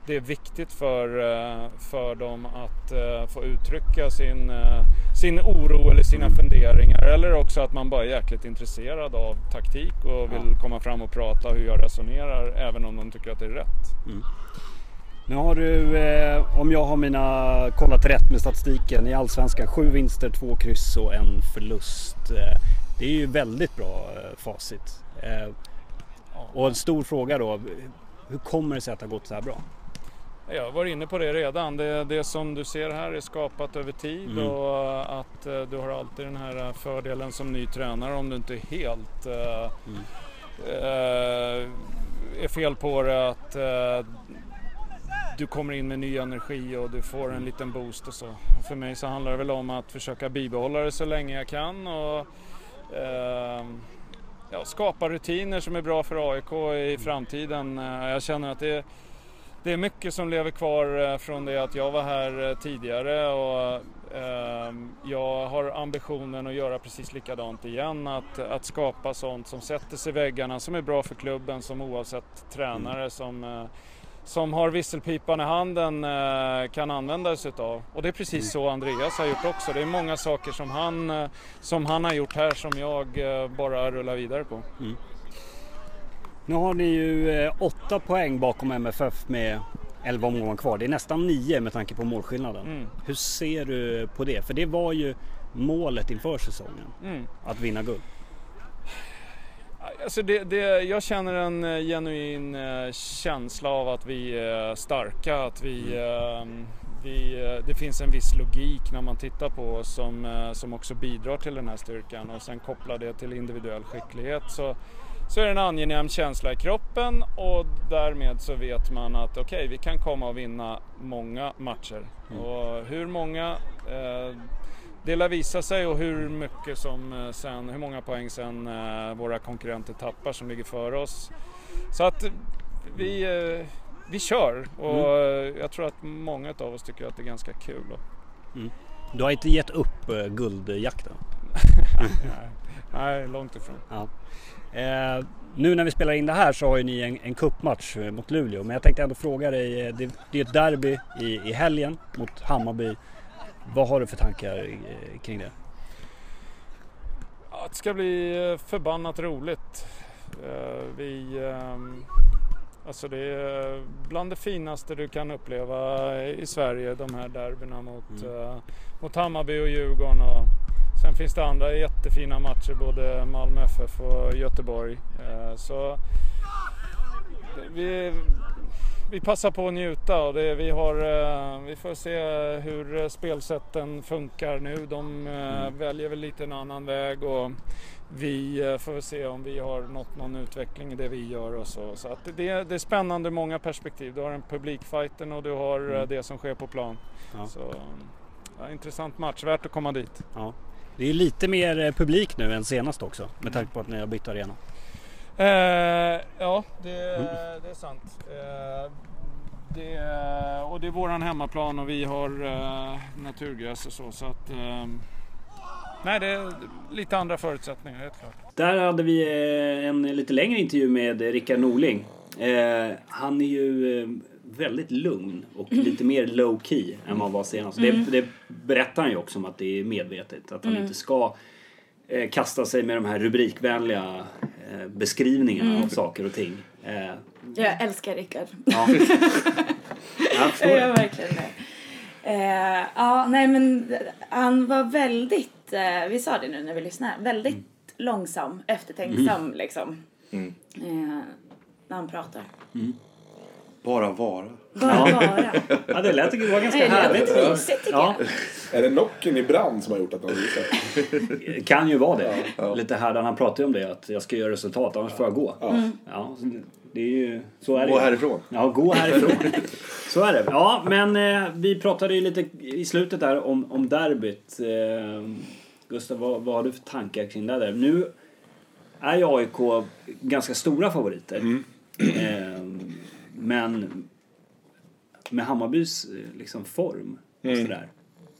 det är viktigt för, eh, för dem att eh, få uttrycka sin, eh, sin oro eller sina funderingar. Eller också att man bara är jäkligt intresserad av taktik och vill komma fram och prata hur jag resonerar även om de tycker att det är rätt. Nu har du, eh, om jag har mina kollat rätt med statistiken i Allsvenskan, sju vinster, två kryss och en förlust. Det är ju väldigt bra eh, facit. Eh, och en stor fråga då, hur kommer det sig att det har gått så här bra? Jag var inne på det redan. Det, det som du ser här är skapat över tid Mm. och att eh, du har alltid den här fördelen som ny tränare om du inte är helt eh, Mm. eh, är fel på det att eh, du kommer in med ny energi och du får en liten boost och så. Och för mig så handlar det väl om att försöka bibehålla det så länge jag kan och eh, ja, skapa rutiner som är bra för AIK i framtiden. Eh, Jag känner att det det är mycket som lever kvar eh, från det att jag var här eh, tidigare och eh, jag har ambitionen att göra precis likadant igen. Att, att skapa sånt som sätter sig i väggarna, som är bra för klubben, som oavsett tränare som, eh, som har visselpipan i handen eh, kan använda sig utav. Och det är precis så Andreas har gjort också. Det är många saker som han, eh, som han har gjort här som jag eh, bara rullar vidare på. Nu har ni ju åtta poäng bakom MFF med 11 omgångar kvar. Det är nästan nio med tanke på målskillnaden. Mm. Hur ser du på det? För det var ju målet inför säsongen, Mm. att vinna guld. Alltså det, det, jag känner en eh, genuin eh, känsla av att vi är starka, att vi, eh, vi, eh, det finns en viss logik när man tittar på oss som, eh, som också bidrar till den här styrkan och sen kopplar det till individuell skicklighet så, så är det en angenäm känsla i kroppen och därmed så vet man att okej, vi kan komma och vinna många matcher. Och hur många eh, det lär visa sig och hur mycket som eh, sen, hur många poäng sen eh, våra konkurrenter tappar som ligger före oss. Så att vi, eh, vi kör och eh, jag tror att många av oss tycker att det är ganska kul. då. Du har inte gett upp guldjakten? <laughs> Nej, nej, långt ifrån. Ja. Eh, nu när vi spelar in det här så har ju ni en, en cupmatch eh, mot Luleå. Men jag tänkte ändå fråga dig, det, det är ett derby i, i helgen mot Hammarby. Vad har du för tankar eh, kring det? Det ska bli eh, förbannat roligt. Eh, Vi, ehm, alltså det är bland det finaste du kan uppleva i Sverige, de här derbyna mot, eh, mot Hammarby och Djurgården. Och sen finns det andra jättefina matcher, både Malmö FF och Göteborg. Så vi, vi passar på att njuta och det, vi, har, eh, vi får se hur spelsätten funkar nu. De mm. väljer väl lite en annan väg och vi får se om vi har nått någon utveckling i det vi gör och så. Så att det, det är spännande ur många perspektiv. Du har en publikfighten och du har mm. det som sker på plan. Ja. Så, ja, intressant match, värt att komma dit. Ja. Det är lite mer publik nu än senast också med tanke på att ni har bytt arena. Eh, ja, det, mm. det, är sant. Eh, det, och det är våran hemmaplan och vi har eh, naturgräs och så. så att, eh, nej, det är lite andra förutsättningar, helt klart. Där hade vi eh, en lite längre intervju med Rickard Norling. Eh, han är ju väldigt lugn och lite mer low key än vad han var senast. Mm. Det, det berättar han ju också om att det är medvetet. Att han mm. inte ska eh, kasta sig med de här rubrikvänliga eh, beskrivningarna mm. av saker och ting. Eh, jag älskar Rickard. Ja. <laughs> jag förstår jag verkligen det. Eh, ja, nej men han var väldigt, eh, vi sa det nu när vi lyssnade, väldigt mm. långsam, eftertänksam mm. liksom. Mm. Eh, när han pratar. Bara vara. Bara ja. vara. ja, det lät det var ganska härligt. Det är mysigt ja. Är det nocken i brand som har gjort att han visar? kan ju vara det. Ja. Lite här, han pratar ju om det, att jag ska göra resultat, annars får jag gå. Mm. Ja, det är ju, så är det Gå härifrån. Ja, gå härifrån. <laughs> så är det. Ja, men eh, vi pratade ju lite i slutet där om, om derbyt. Eh, Gustav, vad, vad har du för tankar kring det där? Nu är ju AIK ganska stora favoriter. Mm. Eh, men med Hammarbys eh, liksom, form och mm. sådär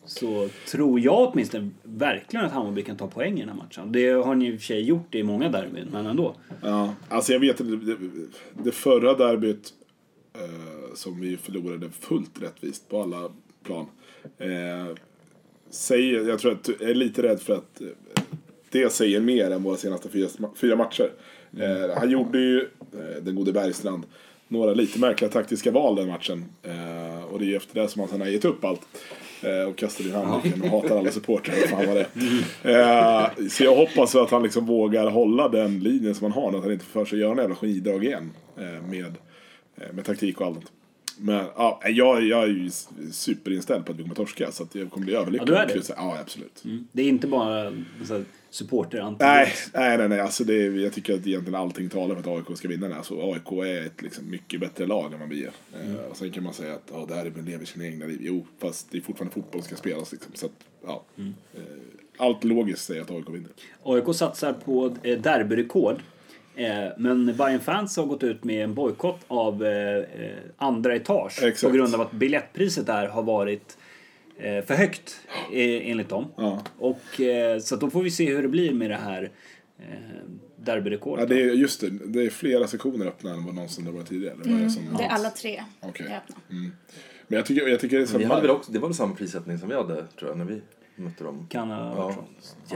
så tror jag åtminstone verkligen att Hammarby kan ta poäng i den här matchen. Det har ni i och för sig gjort i många derbyn, men ändå. Ja, alltså jag vet det, det, det förra derbyt eh, som vi förlorade fullt rättvist på alla plan. Eh, säger, jag tror att jag är lite rädd för att eh, det säger mer än våra senaste fyra, fyra matcher. Eh, han gjorde ju, eh, den gode Bergstrand, några lite märkliga taktiska val den matchen. Eh, och det är ju efter det som han sen har gett upp allt. Eh, och kastar in handduken och hatar alla supportrar. Fan vad det eh, Så jag hoppas att han liksom vågar hålla den linjen som han har. Att han inte får för sig att göra några jävla genidrag igen. Eh, med, eh, med taktik och allt. Men ja, jag, jag är ju superinställd på att vi kommer torska. Så att jag kommer bli överlycklig. Ja, du är det? Ja, absolut. Mm. Det är inte bara så supporter nej, nej, nej, nej. Alltså det är, jag tycker att egentligen allting talar för att AIK ska vinna den här. Så AIK är ett liksom, mycket bättre lag än vad vi är. Mm. Uh, och sen kan man säga att oh, det här är lever sina egna liv. Jo, fast det är fortfarande fotboll som ska spelas. Liksom. Så att, ja. Mm. Uh, allt logiskt säger att AIK vinner. AIK satsar på eh, derbyrekord. Men Bayern fans har gått ut med en bojkott av andra etage Exakt. på grund av att biljettpriset där har varit Eh, för högt eh, enligt dem. Ja. Och, eh, så då får vi se hur det blir med det här derbyrekordet. Ja, det är, just det, det är flera sektioner öppna än vad någonsin det var tidigare. Mm. Det, som, det är alla tre okay. är öppna. Mm. Men jag tycker, jag tycker det är vi hade väl också, Det var väl samma prissättning som vi hade tror jag när vi mötte dem. Kan ha ja,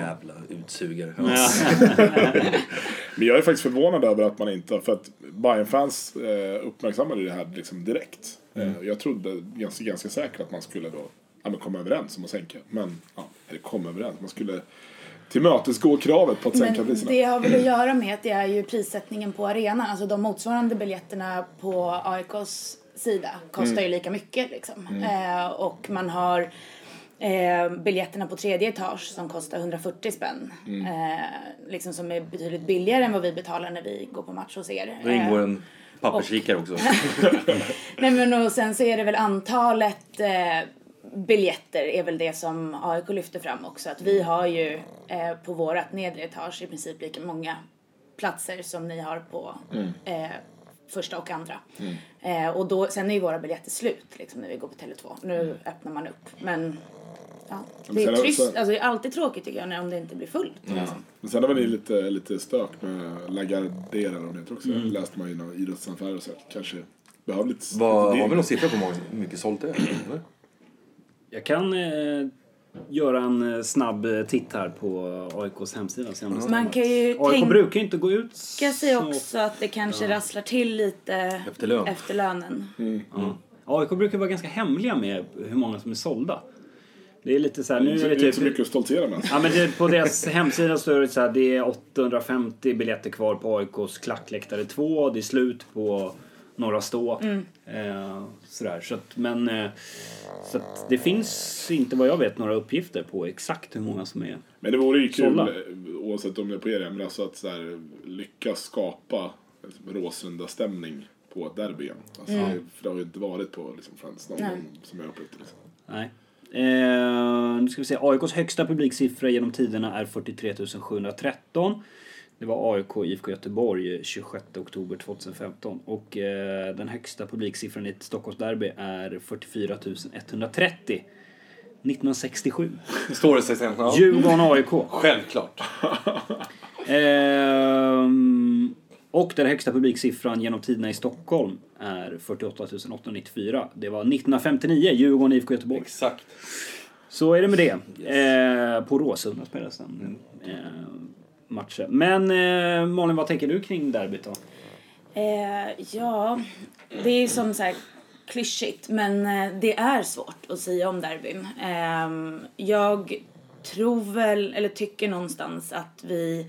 Jävla utsugare. Ja. <laughs> Men jag är faktiskt förvånad över att man inte, för att bayern fans uppmärksammade det här liksom direkt. Mm. Jag trodde ganska, ganska säkert att man skulle då ja, men komma överens om att sänka. Men, ja, eller komma överens, man skulle tillmötesgå kravet på att sänka men priserna. Det har väl att göra med att det är ju prissättningen på arenan, alltså de motsvarande biljetterna på AIKs sida kostar mm. ju lika mycket liksom. Mm. Eh, och man har eh, biljetterna på tredje etage som kostar 140 spänn. Mm. Eh, liksom som är betydligt billigare än vad vi betalar när vi går på match hos er. Det ingår en papperskikare också. <laughs> Nej men och sen så är det väl antalet eh, biljetter är väl det som AIK lyfter fram också. Att vi har ju eh, på vårat nedre etage i princip lika många platser som ni har på mm. Första och andra. Mm. Eh, och då, sen är ju våra biljetter slut liksom, när vi går på Tele2. Nu mm. öppnar man upp. Men ja, det är trist. Alltså, det är alltid tråkigt tycker jag om det inte blir fullt. Mm. Liksom. Men sen har vi lite, lite stök med Lagardera och det också. Mm. läste man ju några idrottsaffärer så kanske behövligt. Vad, har vi någon siffra på hur mycket sålt det är? <clears throat> Jag kan eh, göra en eh, snabb eh, titt här på AIKs hemsida. Mm. Man kan ju AIK brukar inte gå ut så... sig också att det kanske ja. rasslar till lite efter, lön. efter lönen. Mm. Mm. AIK brukar vara ganska hemliga med hur många som är sålda. Det är lite så här, nu är det, det typ... inte så mycket att stoltsera med. Ja, men det, på deras <laughs> hemsida står det så här, det är 850 biljetter kvar på AIKs klackläktare 2. Det är slut på några stå. Mm. Eh, sådär. Så att, men eh, så att det finns inte vad jag vet några uppgifter på exakt hur många som är. Men det vore ju kul, Sålla. eh, oavsett om det är på er, men alltså att så här, lyckas skapa liksom, Råsunda-stämning på ett derby igen. Alltså, det, för det har ju inte varit på liksom, Friends någon gång som jag upplevt. Liksom. Nej. Eh, nu ska vi se. AIKs högsta publiksiffra genom tiderna är 43 713. Det var AIK IFK Göteborg 26 oktober 2015. Och eh, den högsta publiksiffran i ett Stockholmsderby är 44 130. 1967. Står det sig sen? Ja. Djurgården AIK. Självklart. Ehm, och den högsta publiksiffran genom tiderna i Stockholm är 48 894. Det var 1959, Djurgården IFK Göteborg. Exakt. Så är det med det. Eh, på Råsunda spelas den eh, matcher. Men eh, Malin, vad tänker du kring derbyt då? Eh, ja, det är som sagt klyschigt men eh, det är svårt att säga om derbyn. Eh, jag tror väl, eller tycker någonstans att vi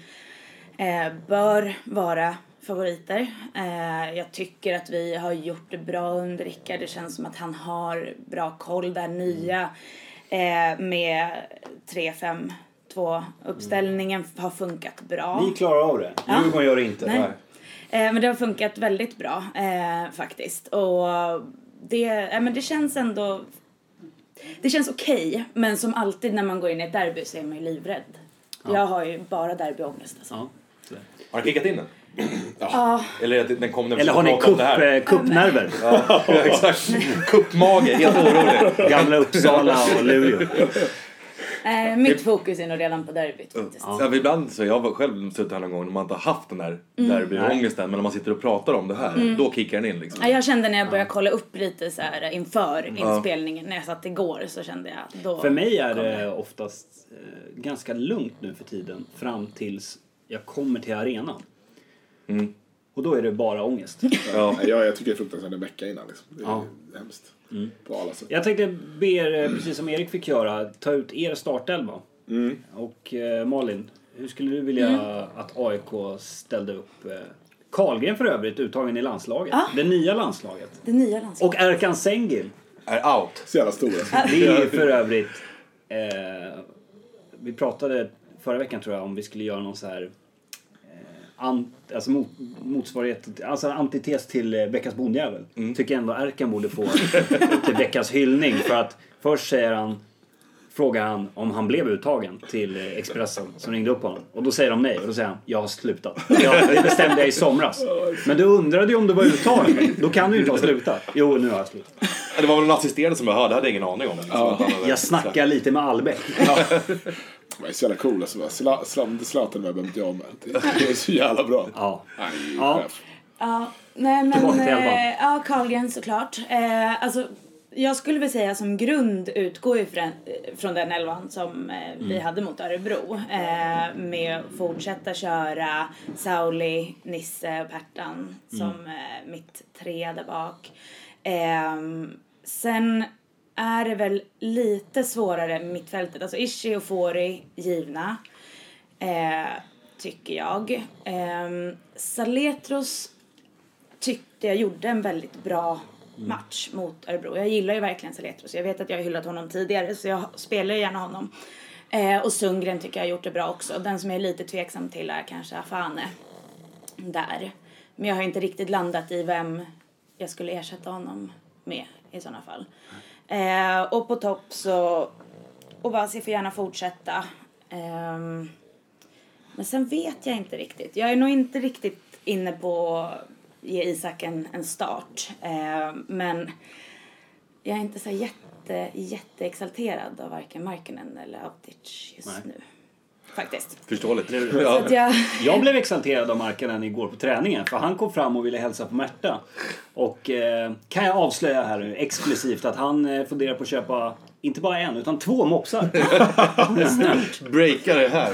eh, bör vara favoriter. Eh, jag tycker att vi har gjort det bra under Rickard. Det känns som att han har bra koll där nya eh, med 3-5-2 uppställningen har funkat bra. Vi klarar av det. Ja. Djurgården gör det inte. Nej. Eh, men det har funkat väldigt bra eh, faktiskt. Och det, eh, men det känns ändå... Det känns okej, men som alltid när man går in i ett derby så är man ju livrädd. Jag har ju bara derbyångest alltså. Ja, så. Har ni kickat in den? <clears throat> Ja. Eller att den kom när Eller har ni kupp, eh, kuppnerver? Ja, <laughs> exakt. <laughs> Kuppmage, helt orolig. Gamla Uppsala och Luleå. <laughs> Eh, mitt fokus är nog redan på derbyt faktiskt. Ja, ibland så jag har själv suttit här någon gång när man inte har haft den där derbyångesten men när man sitter och pratar om det här, då kickar den in liksom. Ja, jag kände när jag började kolla upp lite så här inför inspelningen, när jag satt igår så kände jag då För mig är det oftast eh, ganska lugnt nu för tiden fram tills jag kommer till arenan. Mm. Och då är det bara ångest. Ja. Jag, jag tycker det är fruktansvärt en vecka innan. Liksom. Det är Ja. hemskt. På alla sätt. Jag tänkte be er, eh, precis som Erik fick göra, ta ut er startelva. Och eh, Malin, hur skulle du vilja att AIK ställde upp? Eh, Karlgren för övrigt uttagen i landslaget. Ja. Det nya landslaget. det nya landslaget. Och Erkan Sengil. Är out. Så jävla stor alltså. <laughs> Det är för övrigt... Eh, vi pratade förra veckan tror jag om vi skulle göra någon så här... Ant, alltså mot, motsvarighet, alltså antites till eh, veckans bondjävel. Tycker ändå Erkan borde få <laughs> till veckans hyllning. För att först säger han frågar han om han blev uttagen till Expressen som ringde upp honom. Och då säger de nej och då säger han jag har slutat. Ja, det bestämde jag i somras. Men du undrade ju om du var uttagen. Då kan du ju inte ha slutat. Jo, nu har jag slutat. Ja, Det var väl en assisterande som jag hörde, det hade jag ingen aning om. Så hade- Jag snackar lite med Albeck. Det är så jävla cool alltså. Sla, slam, det Zlatan med behöver inte jag med. Det, är så jävla bra. Ja. Nej, Ja. Ja, nej men... Tillbaka till elvan. eh, ja, Carlgren såklart. Eh, alltså, jag skulle väl säga som grund utgår ju från, den elvan som eh, vi Mm. hade mot Örebro. Eh, med att fortsätta köra Sauli, Nisse och Pertan Mm. som eh, mitt tre där bak. Eh, sen är det väl lite svårare med mittfältet. Alltså Ishi och Fori givna. Eh, tycker jag. Eh, Saletros tyckte jag gjorde en väldigt bra Mm. match mot Örebro. Jag gillar ju verkligen Saletros. Jag vet att jag har hyllat honom tidigare så jag spelar ju gärna honom. Eh, och Sundgren tycker jag har gjort det bra också. Den som jag är lite tveksam till är kanske Afane. Där. Men jag har inte riktigt landat i vem jag skulle ersätta honom med i sådana fall. Eh, och på topp så Obasi får gärna fortsätta. Eh, men sen vet jag inte riktigt. Jag är nog inte riktigt inne på ge Isak en, en start. Eh, men jag är inte så jätte, jätteexalterad av varken Markkanen eller Autic just Nej. nu. Faktiskt. Förståeligt. Så Ja. Jag blev exalterad av Markkanen igår på träningen för han kom fram och ville hälsa på Märta. Och eh, kan jag avslöja här nu exklusivt att han eh, funderar på att köpa inte bara en utan två mopsar. <laughs> Breakar det här.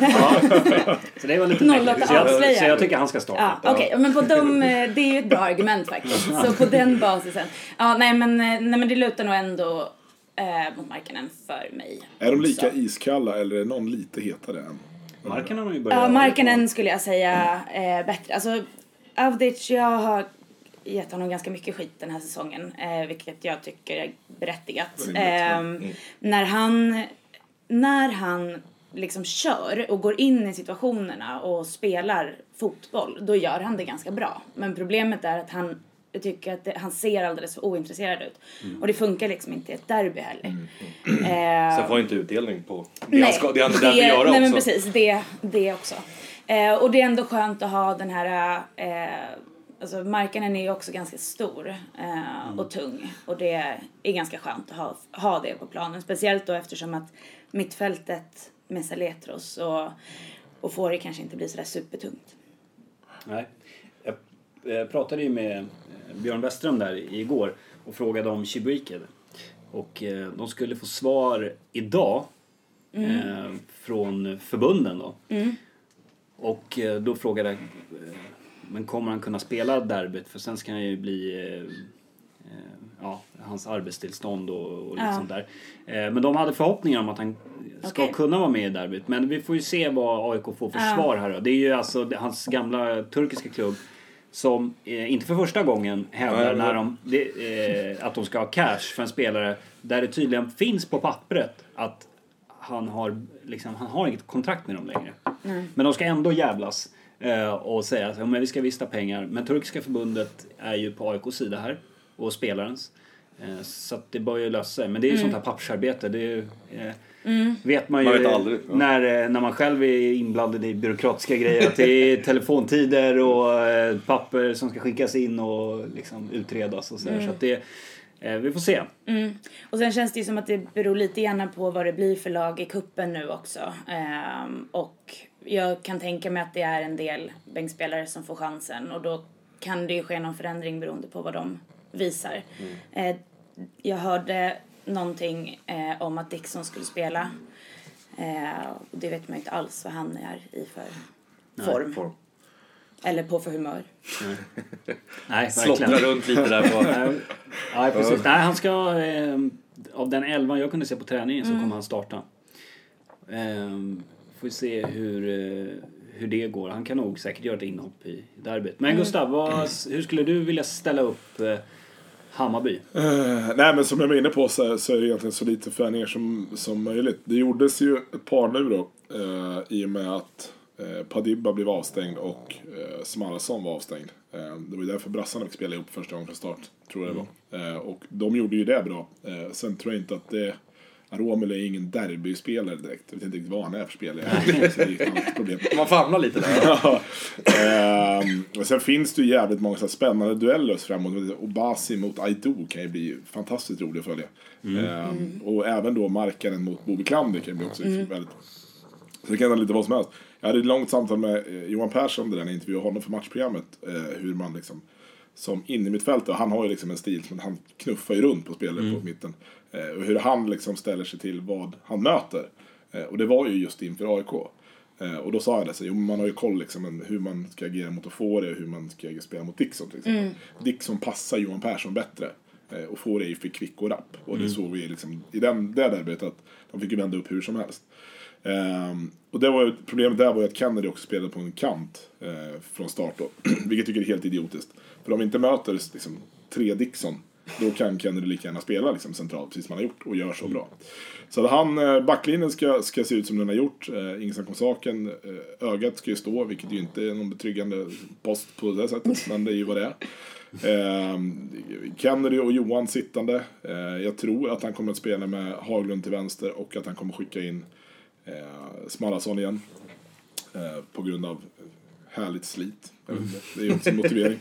Så det var lite mäktigt. att Så jag, så jag tycker han ska starta. Ja, okej. Men på de, eh, det är ju ett bra argument faktiskt. Så på den basisen. Ja, nej men, eh, nej, men det lutar nog ändå eh, mot Markkanen för mig. Är de lika också. iskalla eller är någon lite hetare än? Markkanen har ju börjat... Ja, Markkanen skulle jag säga eh, bättre. Alltså, Avdic, jag har gett honom ganska mycket skit den här säsongen, eh, vilket jag tycker är berättigat. Rimligt, Ehm, När han, när han liksom kör och går in i situationerna och spelar fotboll, då gör han det ganska bra. Men problemet är att han jag tycker att det, han ser alldeles för ointresserad ut. Och det funkar liksom inte i ett derby heller. Eh, Sen får han inte utdelning på det han, ska, det han är där för att göra nej, också. men precis, det, det också. Eh, och det är ändå skönt att ha den här, eh, alltså marknaden är ju också ganska stor eh, Mm. och tung. Och det är ganska skönt att ha, ha det på planen. Speciellt då eftersom att mittfältet med Saletros och, och Fori kanske inte blir sådär supertungt. Nej. Jag pratade ju med eh, Björn Westström där igår och frågade om Chibuike. Och eh, de skulle få svar idag eh, från förbunden då. Och eh, då frågade jag, eh, men kommer han kunna spela derbyt? För sen ska han ju bli eh, eh, ja, hans arbetstillstånd och, och lite Ja. sånt där. Eh, men de hade förhoppningar om att han ska Okej. kunna vara med i derbyt. Men vi får ju se vad AIK får för Ja. svar här då. Det är ju alltså hans gamla turkiska klubb som, eh, inte för första gången, hävdar när men- de, det, eh, att de ska ha cash för en spelare där det tydligen finns på pappret att han har, liksom, han har inget kontrakt med dem längre. Men de ska ändå jävlas och säga att ja, men vi ska visst ha pengar. Men turkiska förbundet är ju på AIKs sida här och spelarens. Eh, så att det bör ju lösa sig. Men det är ju sånt här pappersarbete. Det är ju, eh, vet man ju Man vet aldrig, ja. när, eh, när man själv är inblandad i byråkratiska grejer. Att det är <laughs> telefontider och eh, papper som ska skickas in och liksom utredas och sådär. Så att det, eh, vi får se. Mm. Och sen känns det ju som att det beror lite grann på vad det blir för lag i kuppen nu också. Ehm, och jag kan tänka mig att det är en del bänkspelare som får chansen och då kan det ju ske någon förändring beroende på vad de visar. Eh, jag hörde någonting eh, om att Dixon skulle spela. Eh, och det vet man ju inte alls vad han är i för form. Form. Eller på för humör. Nej, <laughs> Slottra verkligen. runt lite där på... Nej, Nej, precis. Nej, han ska... Eh, av den elvan jag kunde se på träningen så kommer han starta. Får vi se hur, eh, hur det går. Han kan nog säkert göra ett inhopp i derbyt. Men Gustav, vad, hur skulle du vilja ställa upp eh, Hammarby? Eh, nej men som jag var inne på så, så är det egentligen så lite förändringar som, som möjligt. Det gjordes ju ett par nu då eh, i och med att eh, Padibba blev avstängd och eh, Smalason var avstängd. Det var ju därför brassarna fick spela ihop första gången från start, tror jag det var. Eh, och de gjorde ju det bra. Sen tror jag inte att det Romelu är ingen derbyspelare direkt. Jag vet inte riktigt vad han är för spelare. Man famlar lite där. Ja. Ehm, och sen finns det ju jävligt många så här spännande dueller framåt. Obasi mot Aido kan ju bli fantastiskt rolig att följa. Ehm, och även då markaren mot Bobby Klander kan ju bli också väldigt... Så det kan vara lite vad som helst. Jag hade ett långt samtal med eh, Johan Persson där när jag intervjuade honom för matchprogrammet. Eh, hur man liksom som in i mittfältet, han har ju liksom en stil som han knuffar ju runt på spelare på mitten. Eh, och hur han liksom ställer sig till vad han möter. Eh, och det var ju just inför AIK. Eh, och då sa jag det, så, jo, man har ju koll liksom, hur man ska agera mot Ofore och hur man ska spela mot Dixon till exempel. Dixon passar Johan Persson bättre. Eh, och Ofore är ju för kvick och rapp. Och det såg vi liksom, i den, det arbetet att de fick ju vända upp hur som helst. Ehm, och det var problemet där var ju att Kennedy också spelade på en kant eh, från start då. <clears throat> Vilket jag tycker är helt idiotiskt. För om inte möter liksom, tre Dixon, då kan Kennedy lika gärna spela liksom, centralt, precis som han har gjort, och gör så bra. Så att han, eh, backlinjen ska, ska se ut som den har gjort. Eh, ingen snack om saken. Eh, ögat ska ju stå, vilket ju inte är någon betryggande post på det sättet, <laughs> men det är ju vad det är. Eh, Kennedy och Johan sittande. Eh, jag tror att han kommer att spela med Haglund till vänster och att han kommer skicka in eh, Smalason igen. Eh, på grund av härligt slit. Det är ju också en motivering.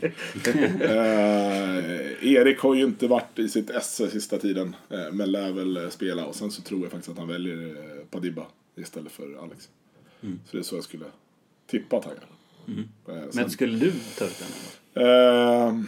eh, Erik har ju inte varit i sitt esse sista tiden. Eh, men lär väl eh, spela. Och sen så tror jag faktiskt att han väljer eh, Padibba istället för Alex. Så det är så jag skulle tippa han gör. Eh, Men skulle du ta ut den? Eh,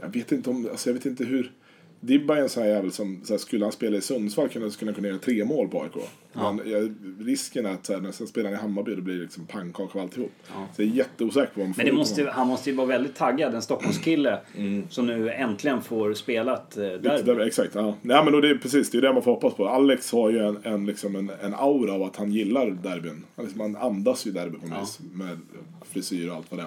jag vet inte om, alltså jag vet inte hur, Dibba är en sån här jävel som, så här, skulle han spela i Sundsvall kunde skulle han kunna göra tre mål på AIK. Men jag, risken är att så här, när sen spelar han i Hammarby då blir det liksom pannkaka av alltihop. Så jag är jätteosäker på om Men det måste, ju- han måste ju vara väldigt taggad, en Stockholmskille <clears throat> som nu äntligen får spelat eh, där, exakt, ja. Nej men då det är precis, det är det man får hoppas på. Alex har ju en, en, liksom en, en aura av att han gillar derbyn. Han, liksom, han andas ju derby på något vis. Med frisyr och allt vad det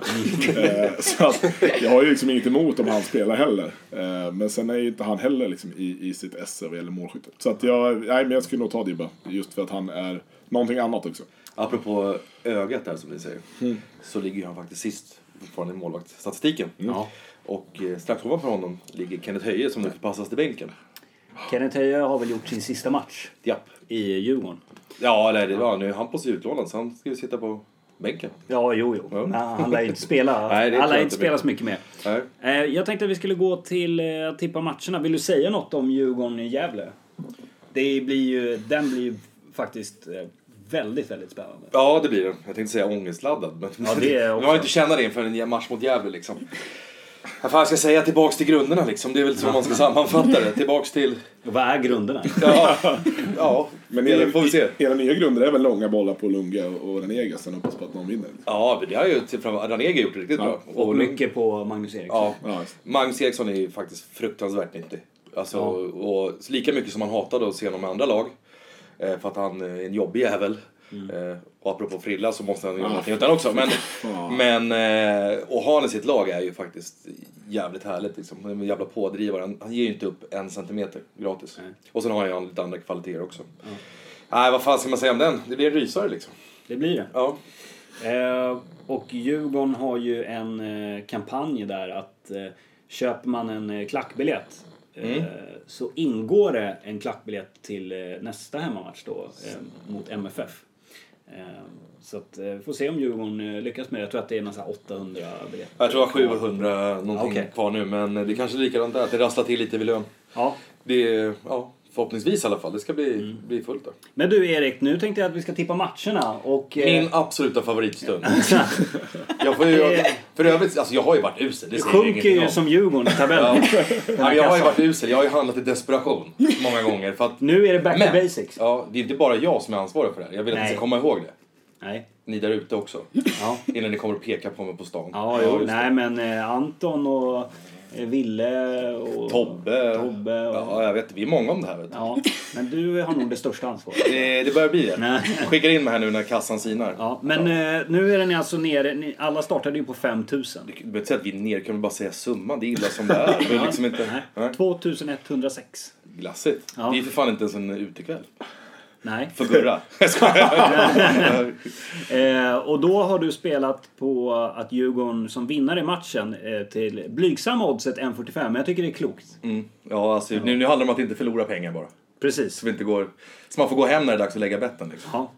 är. eh, <laughs> så att, jag har ju liksom inget emot om han spelar heller. Eh, men sen är ju inte han heller liksom i, i sitt esse vad gäller målskyttet. Så att jag, nej men jag skulle nog ta Dibba. Just för att han är någonting annat också. Apropå ögat där som ni säger. Mm. Så ligger han faktiskt sist fortfarande i målvaktsstatistiken. Ja. Och eh, strax ovanför honom ligger Kenneth Höje som nu förpassas till bänken. Kenneth Höje har väl gjort sin sista match Japp. i Djurgården. Ja, eller, ja, nu är Hampus utlånad så han ska ju sitta på bänken. Ja, jo, jo. Ja. Men han lär ju inte spela, <laughs> Nej, det han lär inte spela så mycket mer. Nej. Eh, Jag tänkte att vi skulle gå till eh, att tippa matcherna. Vill du säga något om Djurgården-Gävle? Det blir ju, den blir ju faktiskt eh, väldigt, väldigt spännande. Ja, det blir det. Jag tänkte säga ångestladdad. Men Ja, det är <laughs> jag också. har inte känna det inför en match mot Gävle liksom. Vad fan ska jag säga? Tillbaks till grunderna liksom. Det är väl så man ska sammanfatta det. Tillbaks till... Vad är grunderna? <laughs> Ja, ja Men era, får vi se. era nya grunder är väl långa bollar på Lunga och Ranega. Sen hoppas på att någon vinner. Ja, det har ju Ranege gjort riktigt bra. Och mycket på Magnus Eriksson. Ja, Ja, Magnus Eriksson är ju faktiskt fruktansvärt nyttig. Alltså, Ja. och lika mycket som man hatade att se honom med andra lag. Eh, för att han är en jobbig jävel. Mm. Eh, och apropå frilla så måste han ju göra Ah, någonting den också. Men, fan. men eh, och ha honom i sitt lag är ju faktiskt jävligt härligt. Liksom. Han är en jävla pådrivare. Han, han ger ju inte upp en centimeter gratis. Nej. Och sen har han lite andra kvaliteter också. Nej, vad fan ska man säga om den? Det blir en rysare liksom. Det blir det. Ja. Eh, och Djurgården har ju en eh, kampanj där att köper man en klackbiljett eh, så ingår det en klackbiljett till eh, nästa hemmamatch då eh, mot MFF. Eh, så att, vi får se om Djurgården lyckas med det. Jag tror att det är nästan 800 biljetter. Jag tror har 700 någonting Okej. kvar nu. Men det kanske är likadant där. Att det rasslar till lite vid lön. Ja. Det är, ja, förhoppningsvis i alla fall. Det ska bli, Mm. bli fullt där. Men du Erik, nu tänkte jag att vi ska tippa matcherna. Och, eh, Min absoluta favoritstund. <laughs> jag, får ju, för övrigt, alltså jag har ju varit usel. Det jag sjunker ju om. som Djurgården i tabellen. Ja. <laughs> Ja, jag har ju varit usel. Jag har ju handlat i desperation många gånger. För att, Nu är det back to men, basics. ja, det är inte bara jag som är ansvarig för det här. Jag vill att ni Nej. ska komma ihåg det. Nej. Ni där ute också. Ja. Innan ni kommer och peka på mig på stan. Ja, jo, det. nej men eh, Anton och eh, Ville och Tobbe. Tobbe och, Ja, jag vet. Vi är många om det här. Vet du. Ja, men du har nog det största ansvaret. Det, det börjar bli det. Nej. Skickar in mig här nu när kassan sinar. Ja, men eh, nu är den alltså nere, ni, alla startade ju på 5000. Du behöver inte säga att vi är ner, kan vi bara säga summan. Det är illa som det är. Det är liksom inte... Nej. 2106. Glassigt. Ja. Det är för fan inte ens en utekväll. Nej. För Gurra. <laughs> Eh, och då har du spelat på att Djurgården som vinnare i matchen eh, till blygsamma oddset 1,45. Men jag tycker det är klokt. Mm. Ja, alltså, nu, nu handlar det om att inte förlora pengar bara. Precis. Så, vi inte går, så man får gå hem när det är dags att lägga betten. Liksom. Ja.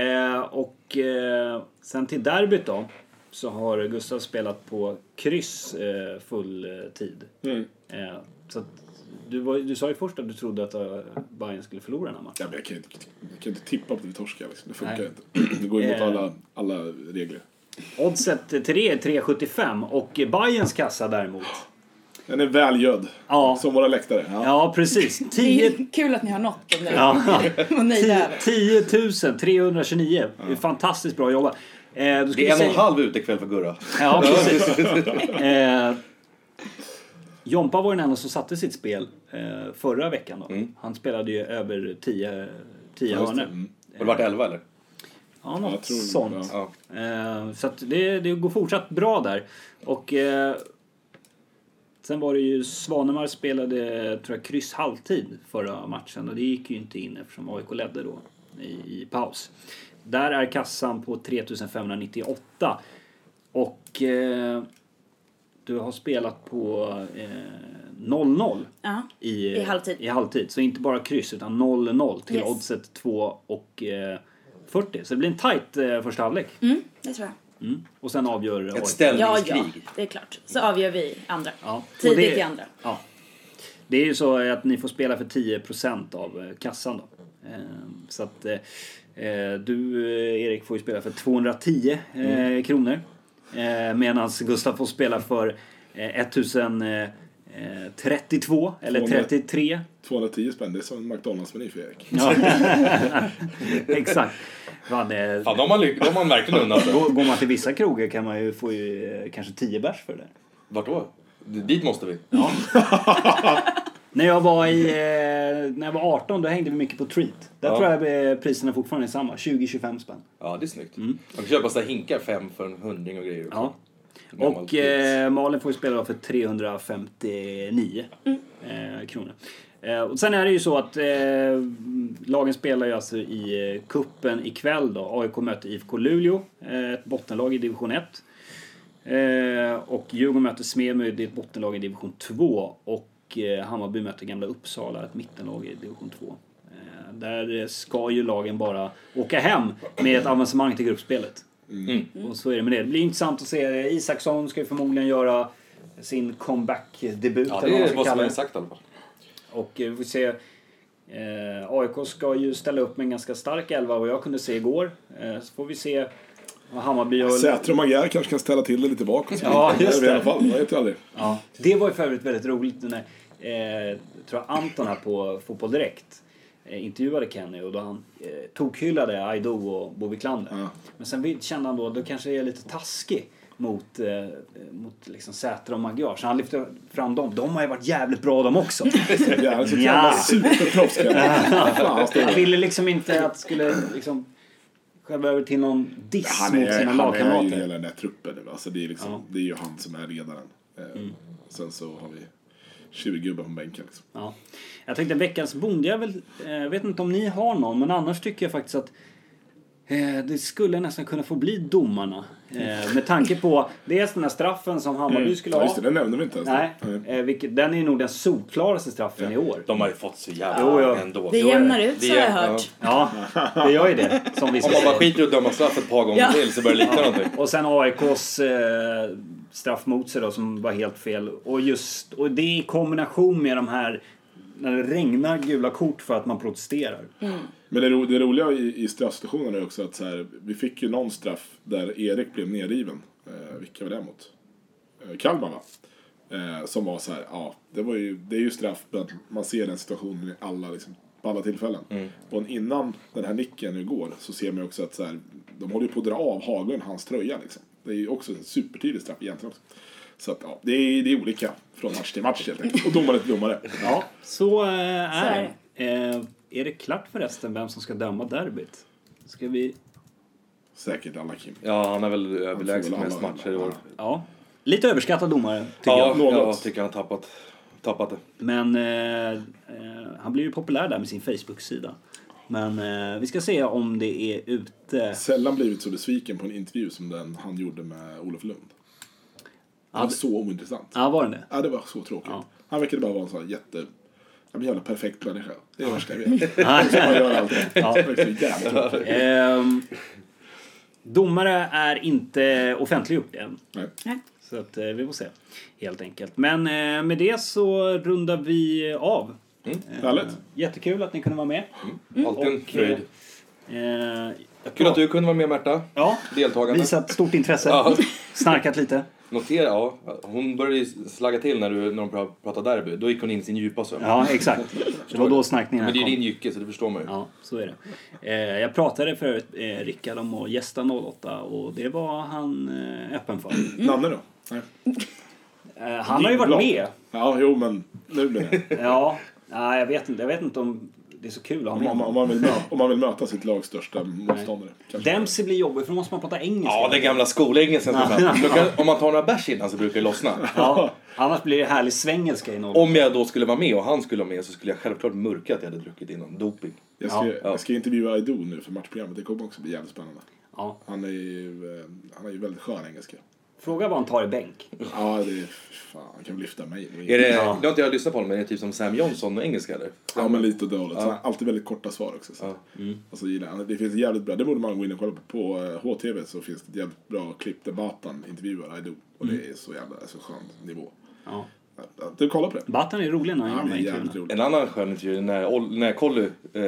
Eh, och eh, sen till derbyt då. Så har Gustav spelat på kryss eh, full tid. Mm. Eh, så att du, var, du sa ju först att du trodde att uh, Bayern skulle förlora den här matchen. Ja, men jag, kan inte, jag kan inte tippa på att vi torskar. Liksom. Det funkar Nej. inte. Det går emot Eh. alla, alla regler. Oddset till det är 3,75 och Bayerns kassa däremot. Den är välgödd. Ja. Som våra läktare. Ja. Ja, precis. Det 10, är kul att ni har nått dem nu. ja, <laughs> Och nöjda över. 10 329. Det är fantastiskt bra jobbat. Eh, Det är en och säga- en halv utekväll för Gurra. Ja, precis. <laughs> eh, Jompa var den enda som satte sitt spel eh, förra veckan. Då. Mm. Han spelade ju över 10 10 Ja, hörnor. Mm. Har det varit elva eller? Ja, något tror- sånt. Ja. Eh, så att det, det går fortsatt bra där. Och eh, sen var det ju Svanemar spelade, tror jag, kryss halvtid förra matchen och det gick ju inte in eftersom AIK ledde då i, i paus. Där är kassan på 3598 och eh, du har spelat på eh, 0-0 Ja. i, I halvtid. i halvtid. Så inte bara kryss utan 0-0 till Yes. oddset 2 och eh, 40. Så det blir en tight eh, första halvlek. Mm, det tror jag. Mm. Och sen avgör Ett AIK. Ja, ställningskrig. ja, det är klart. Så avgör vi andra. Ja. Tidigt det- i andra. Ja. Det är ju så att ni får spela för 10% av eh, kassan då. Eh, Så att eh, eh, du eh, Erik får ju spela för 210 eh, kronor. Eh, Medan Gustav får spela för eh, 1000 eh, Eh, 32 eller 200. 33. 210 spänn, det är som en McDonalds-meny för Erik. Ja. <laughs> Exakt. Fan, eh, Fan, de har, lyck- de har man verkligen unnat sig. går, går man till vissa krogar kan man ju få ju, kanske 10 bärs för det. Vart då? Dit måste vi. <laughs> <laughs> När jag var i, eh, när jag var 18 då hängde vi mycket på Treat. Där Ja. tror jag eh, priserna fortfarande är samma, 20-25 spänn. Ja, det är snyggt. Man kan köpa sådana hinkar fem för en hundring och grejer. också. Ja. Gammalt Och pris. eh, Malin får ju spela då för 359 eh, kronor. Eh, och sen är det ju så att eh, lagen spelar ju alltså i eh, kuppen ikväll då. AIK möter IFK Luleå, eh, ett bottenlag i division 1. Eh, och Djurgården möter Smedmö, det är ett bottenlag i division 2. Och eh, Hammarby möter Gamla Uppsala, ett mittenlag i division 2. Eh, där ska ju lagen bara åka hem med ett avancemang till gruppspelet. Mm. Och så är det med det. Det blir intressant att se. Isaksson ska ju förmodligen göra sin comeback-debut. Ja, det är vad som är sagt i alla fall. Och eh, vi får se. Eh, AIK ska ju ställa upp med en ganska stark elva vad jag kunde se igår. Eh, så får vi se vad Hammarby och... Säter och Magyar kanske kan ställa till det lite bakåt. Ja, just det. I det. alla fall, man vet ju aldrig. Ja, det var ju för övrigt väldigt roligt när eh, tror jag Anton här på Fotboll Direkt eh, intervjuade Kenny och då han eh, tokhyllade Aido och Bo Wiklander. Ja. Men sen kände han då, då kanske jag är lite taskig mot, eh, mot liksom Säter och Magyar. Så han lyfte fram dem. De har ju varit jävligt bra de också. <laughs> Så Ja. superproffs han ville liksom inte att skulle liksom själva över till någon diss Han mot sina han är ju lagkamrater. hela den där truppen. Alltså det, är liksom, Ja. Mm. det är ju han som är ledaren. Eh, Sen så har vi 20 gubbar på bänken. Liksom. Ja. Jag tänkte veckans bondjävel, jag eh, vet inte om ni har någon, men annars tycker jag faktiskt att det skulle nästan kunna få bli domarna. Eh, med tanke på dels den här straffen som Hammarby skulle Ja, ha. just det, den nämnde vi inte ens. Nej, Nej. eh, vilket, den är nog den solklaraste straffen i år. De har ju fått så jävla Jo, ja. ändå. Det jämnar ut Det så har jag hört. Ja, det gör ju det. Som vi Om man bara skiter i att döma straff ett par gånger Ja. till så börjar det likna någonting. Och sen AIKs eh, straff mot sig då som var helt fel. Och just, och det i kombination med de här när det regnar gula kort för att man protesterar. Men det, ro, det roliga i, i straffsituationen är också att så här, vi fick ju någon straff där Erik blev nedriven. Eh, vilka var det mot? Eh, Kalmar va? Eh, som var så här, ja, det, var ju, det är ju straff men man ser den situationen i alla, liksom, på alla tillfällen. Och innan den här nicken nu går så ser man också att så här, de håller ju på att dra av Haglund hans tröja liksom. Det är ju också en supertydlig straff egentligen också. Så att ja, det är, det är olika från match till match helt enkelt. Och domare till domare. Ja, så eh, är är det. Är det klart förresten vem som ska döma derbyt? Ska vi... Säkert alla Kim. Ja, han har väl överlägset mest matcher i år. Ja. Lite överskattad domare, tycker Ja, jag. Något. jag tycker han har tappat, tappat det. Men eh, eh, han blir ju populär där med sin Facebook-sida. Men eh, vi ska se om det är ute. Sällan blivit så besviken på en intervju som den han gjorde med Olof Lund. Det var Ja, det- så ointressant. Ja, var den det? Ja, det var så tråkigt. Ja. Han verkade bara vara en sån här jätte... En jävla perfekt människa. Det är det värsta jag vet. <laughs> Så man gör allt. Ja. Det var så jävla tråkigt. Ehm, domare är inte offentliggjort än. Nej. Nej. Så att, eh, vi får se. Helt enkelt. Men eh, med det så rundar vi av. Eh, Härligt. Jättekul att ni kunde vara med. Alltid en Och, fröjd. Eh, jag Kul att du kunde vara med Märta. Ja, Deltagande. visat stort intresse. Ja. Snarkat lite. Notera, ja. Hon började slagga till när, du, när de pra- pratade derby. Då gick hon in i sin djupa sömn. Ja, exakt. Det var då snarkningen Men det är kom. din jycke så det förstår man ju. Ja, så är det. Eh, jag pratade för eh, Rickard om att gästa 08 och det var han eh, öppen för. Nanne då? Nej. Eh, han har ju varit med. Ja, jo men nu blir det. Ja, nej, jag vet inte. Jag vet inte om det är så kul att ha Om med man, om, man vill möta, om man vill möta sitt lags största motståndare. Dempsey blir jobbig för då måste man prata engelska. Ja, den gamla skolengelskan. Om man tar några bärs innan så brukar det lossna. <laughs> Ja, annars blir det härlig svengelska i någon. Om jag då skulle vara med och han skulle vara med så skulle jag självklart mörka att jag hade druckit innan doping. Jag ska, Ja. jag ska intervjua Aido nu för matchprogrammet. Det kommer också bli jävligt spännande. Ja. Han är ju, eh, han är ju väldigt skön engelska. Fråga vad han tar i bänk. Ja, det är... Fan, han kan lyfta mig. Är det, Ja. Nu har inte jag lyssnat på honom, men är det typ som Sam Johnson och engelska eller? Ja, men lite dåligt. Så Ja. han har alltid väldigt korta svar också. Så. Ja. Och så gillar han. Det finns jävligt bra, det borde man gå in och kolla på. På eh, HTV så finns det ett jävligt bra klipp där Batan intervjuar Aido. Och det är så jävla så skön nivå. Ja. Att Du kollar på det? Batan är rolig när han gör de är här jävligt intervjuerna. rolig. En annan skön intervju när, Ol- när Colly eh,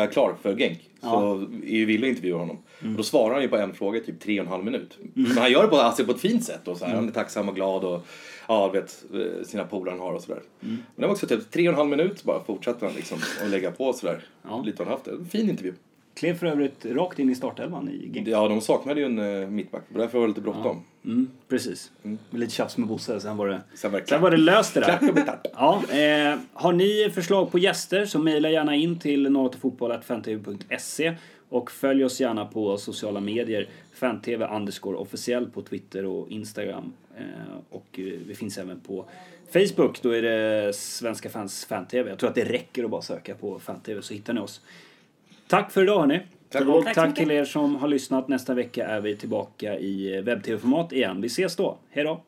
är klar för Genk så är ju Wille intervjuar honom. Och då svarar han ju på en fråga i typ tre och en halv minut. Men han gör det på, alltså, på ett fint sätt och så här. Han är tacksam och glad och ja, vet eh, sina polare han har och sådär. Men det var också typ tre och en halv minut bara fortsätter han liksom och lägga på sådär. Ja. Lite har haft det. En fin intervju. Klev för övrigt rakt in i startelvan i Genk. Ja, de saknade ju en eh, mittback. Därför var det lite bråttom. Mm, precis. Med lite tjafs med Bosse, sen var det, Sen var det sen var det löst det där. <laughs> Ja, eh, har ni förslag på gäster så mejla gärna in till 08fotboll.fantv.se och följ oss gärna på sociala medier. Fantv underscore officiell på Twitter och Instagram. Eh, och eh, vi finns även på Facebook. Då är det Svenska fans fan-tv. Jag tror att det räcker att bara söka på fan-tv så hittar ni oss. Tack för idag hörni. Tack och Tack tack, till er som har lyssnat. Nästa vecka är vi tillbaka i webb-tv-format igen. Vi ses då. Hej då!